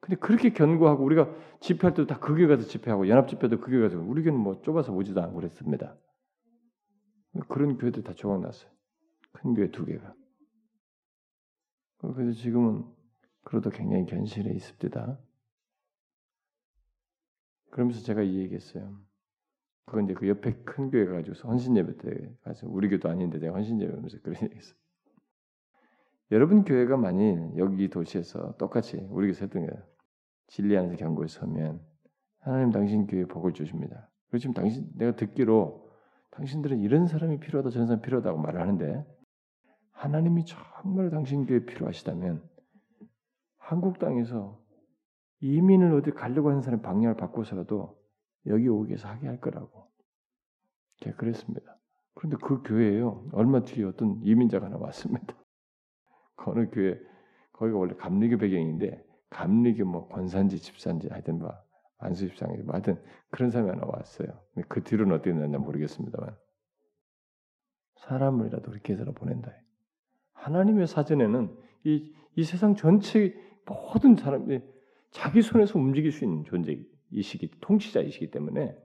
근데 그렇게 견고하고 우리가 집회할 때도 다 그 교회 가서 집회하고 연합 집회도 그 교회 가서 우리 교회는 뭐 좁아서 오지도 않고 그랬습니다. 그런 교회들 다 조각났어요. 큰 교회 두 개가. 그래서 지금은 그래도 굉장히 견실해 있습니다. 그러면서 제가 이 얘기했어요. 그건 이제 그 옆에 큰 교회 가지고서 헌신 예배 때 우리 교도 아닌데 제가 헌신 예배 하면서 그런 얘기했어요. 여러분 교회가 만일 여기 도시에서 똑같이 우리 교회 했던 거예요. 진리 안에서 경고에 서면 하나님 당신 교회에 복을 주십니다. 그리고 지금 당신 내가 듣기로 당신들은 이런 사람이 필요하다 저런 사람이 필요하다고 말을 하는데 하나님이 정말 당신 교회에 필요하시다면 한국 땅에서 이민을 어디 가려고 하는 사람 방향을 바꿔서라도 여기 오기 위해서 하게 할 거라고. 제가 그랬습니다. 그런데 그 교회에요. 얼마 뒤에 어떤 이민자가 하나 왔습니다. 어느 교회 거기가 원래 감리교 배경인데 감리교 뭐 권산지 집산지 하여튼 뭐 안수 집상이 뭐 하여튼 그런 사람이 하나 왔어요. 그 뒤로는 어떻게 됐나 모르겠습니다만 사람을이라도 그렇게 해서 보낸다. 하나님의 사전에는 이, 이 세상 전체 모든 사람이 자기 손에서 움직일 수 있는 존재이시기 통치자이시기 때문에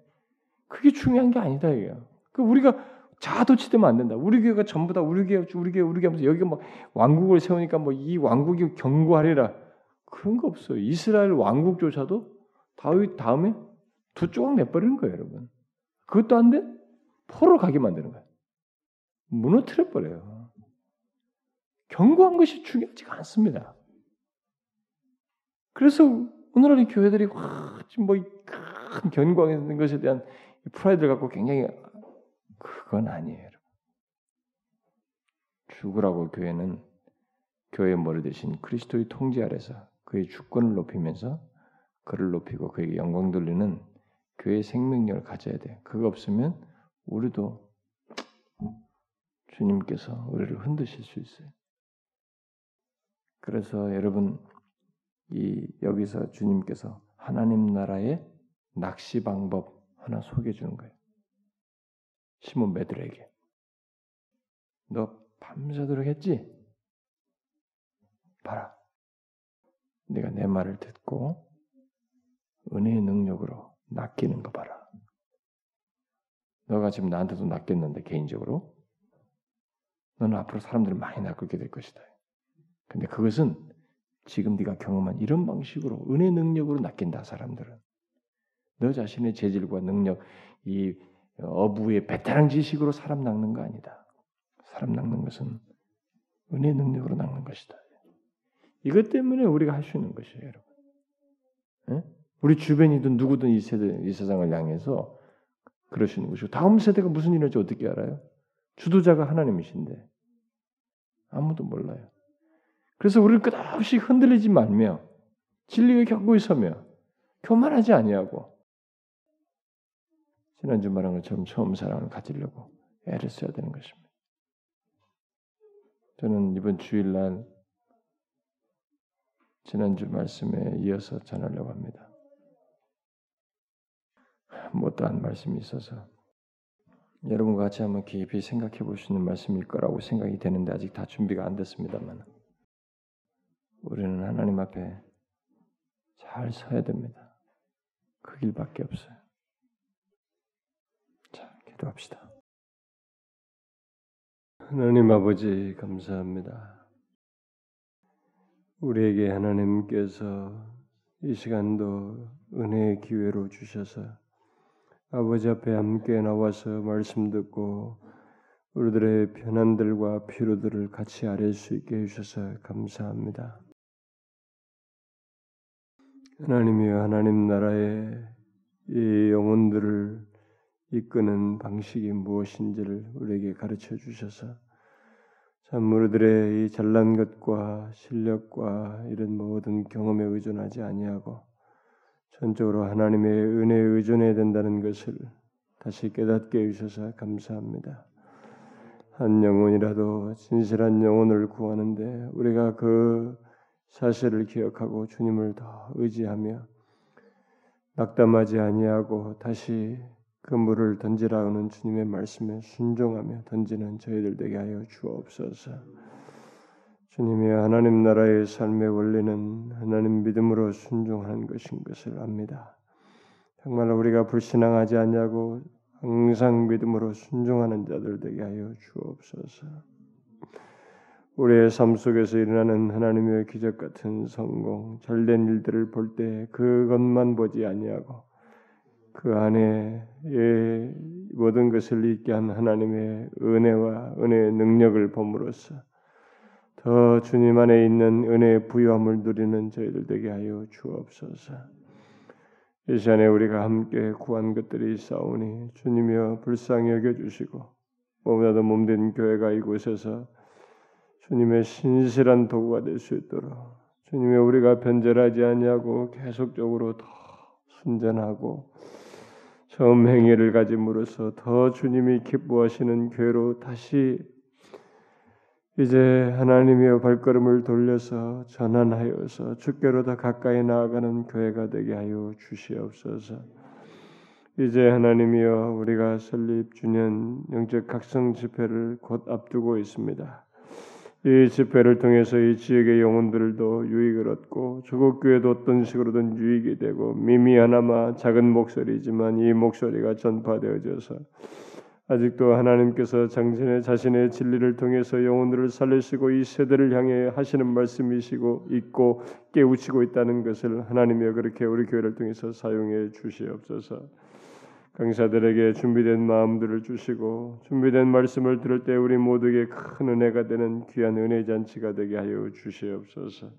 그게 중요한 게 아니다 이게요. 그 우리가 자도치되면 안 된다. 우리 교회가 전부 다 우리 교회, 우리 교회, 우리 교회 하면서 여기가 막 왕국을 세우니까 뭐 이 왕국이 경고하리라 그런 거 없어요. 이스라엘 왕국조차도 다윗 다음에 두 조각 내버리는 거예요, 여러분. 그것도 안 돼? 포로 가게 만드는 거예요. 무너뜨려 버려요. 경고한 것이 중요하지가 않습니다. 그래서 오늘날의 교회들이 뭐큰 견고하는 것에 대한 프라이드를 갖고 굉장히 그건 아니에요. 죽으라고 교회는 교회의 머리 대신 그리스도의 통제 아래서 그의 주권을 높이면서 그를 높이고 그에게 영광 돌리는 교회의 생명력을 가져야 돼. 그거 없으면 우리도 주님께서 우리를 흔드실 수 있어요. 그래서 여러분 이 여기서 주님께서 하나님 나라의 낚시 방법 하나 소개해 주는 거예요. 시몬 베드로에게 너 밤새도록 했지? 봐라. 네가 내 말을 듣고 은혜의 능력으로 낚이는 거 봐라. 너가 지금 나한테도 낚였는데 개인적으로 너는 앞으로 사람들을 많이 낚게 될 것이다. 근데 그것은 지금 네가 경험한 이런 방식으로 은혜 능력으로 낚인다 사람들은 너 자신의 재질과 능력 이 어부의 베테랑 지식으로 사람 낚는 거 아니다. 사람 낚는 것은 은혜 능력으로 낚는 것이다. 이것 때문에 우리가 할 수 있는 것이에요, 여러분. 네? 우리 주변이든 누구든 이 세대, 이 세상을 향해서 있는 것이고 다음 세대가 무슨 일을지 어떻게 알아요? 주도자가 하나님이신데 아무도 몰라요. 그래서 우리를 끝없이 흔들리지 말며 진리에 겪고 있으며 교만하지 아니하고 지난주 말한 것처럼 처음 사랑을 가지려고 애를 써야 되는 것입니다. 저는 이번 주일날 지난주 말씀에 이어서 전하려고 합니다. 못다한 말씀이 있어서 여러분과 같이 한번 깊이 생각해 볼 수 있는 말씀일 거라고 생각이 되는데 아직 다 준비가 안 됐습니다만 우리는 하나님 앞에 잘 서야 됩니다. 그 길밖에 없어요. 자, 기도합시다. 하나님 아버지 감사합니다. 우리에게 하나님께서 이 시간도 은혜의 기회로 주셔서 아버지 앞에 함께 나와서 말씀 듣고 우리들의 편안들과 피로들을 같이 아릴 수 있게 해주셔서 감사합니다. 하나님이여 하나님 나라의 이 영혼들을 이끄는 방식이 무엇인지를 우리에게 가르쳐 주셔서 참 우리들의 이 잘난 것과 실력과 이런 모든 경험에 의존하지 아니하고 전적으로 하나님의 은혜에 의존해야 된다는 것을 다시 깨닫게 해주셔서 감사합니다. 한 영혼이라도 진실한 영혼을 구하는데 우리가 그 사실을 기억하고 주님을 더 의지하며 낙담하지 아니하고 다시 그 물을 던지라는 주님의 말씀에 순종하며 던지는 저희들 되게 하여 주옵소서. 주님이 하나님 나라의 삶의 원리는 하나님 믿음으로 순종하는 것인 것을 압니다. 정말 우리가 불신앙하지 않냐고 항상 믿음으로 순종하는 자들 되게 하여 주옵소서. 우리의 삶 속에서 일어나는 하나님의 기적 같은 성공, 잘된 일들을 볼 때 그것만 보지 아니하고 그 안에 모든 것을 있게 한 하나님의 은혜와 은혜의 능력을 봄으로써 더 주님 안에 있는 은혜의 부유함을 누리는 저희들 되게 하여 주옵소서. 이 시간에 우리가 함께 구한 것들이 있사오니 주님이여 불쌍히 여겨 주시고 무엇보다도 몸된 교회가 이곳에서 주님의 신실한 도구가 될 수 있도록 주님의 우리가 변절하지 아니하고 계속적으로 더 순전하고 처음 행위를 가짐으로써 더 주님이 기뻐하시는 교회로 다시 이제 하나님의 발걸음을 돌려서 전환하여서 주께로 더 가까이 나아가는 교회가 되게 하여 주시옵소서. 이제 하나님이여 우리가 설립 주년 영적 각성 집회를 곧 앞두고 있습니다. 이 집회를 통해서 이 지역의 영혼들도 유익을 얻고 조국 교회도 어떤 식으로든 유익이 되고 미미하나마 작은 목소리지만 이 목소리가 전파되어져서 아직도 하나님께서 당신의 자신의 진리를 통해서 영혼들을 살리시고 이 세대를 향해 하시는 말씀이시고 있고 깨우치고 있다는 것을 하나님이 그렇게 우리 교회를 통해서 사용해 주시옵소서. 강사들에게 준비된 마음들을 주시고 준비된 말씀을 들을 때 우리 모두에게 큰 은혜가 되는 귀한 은혜 잔치가 되게 하여 주시옵소서.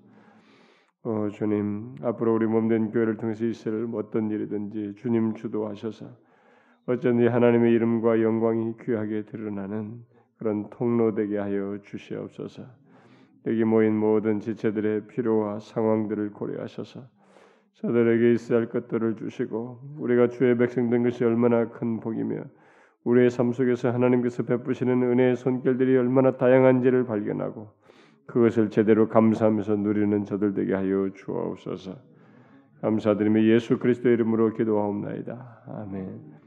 어, 주님 앞으로 우리 몸된 교회를 통해서 있을 어떤 일이든지 주님 주도하셔서 어쩐지 하나님의 이름과 영광이 귀하게 드러나는 그런 통로 되게 하여 주시옵소서. 여기 모인 모든 지체들의 필요와 상황들을 고려하셔서 저들에게 있어야 할 것들을 주시고 우리가 주의 백성 된 것이 얼마나 큰 복이며 우리의 삶 속에서 하나님께서 베푸시는 은혜의 손길들이 얼마나 다양한지를 발견하고 그것을 제대로 감사하면서 누리는 저들 되게 하여 주옵소서. 감사드리며 예수 그리스도의 이름으로 기도하옵나이다. 아멘.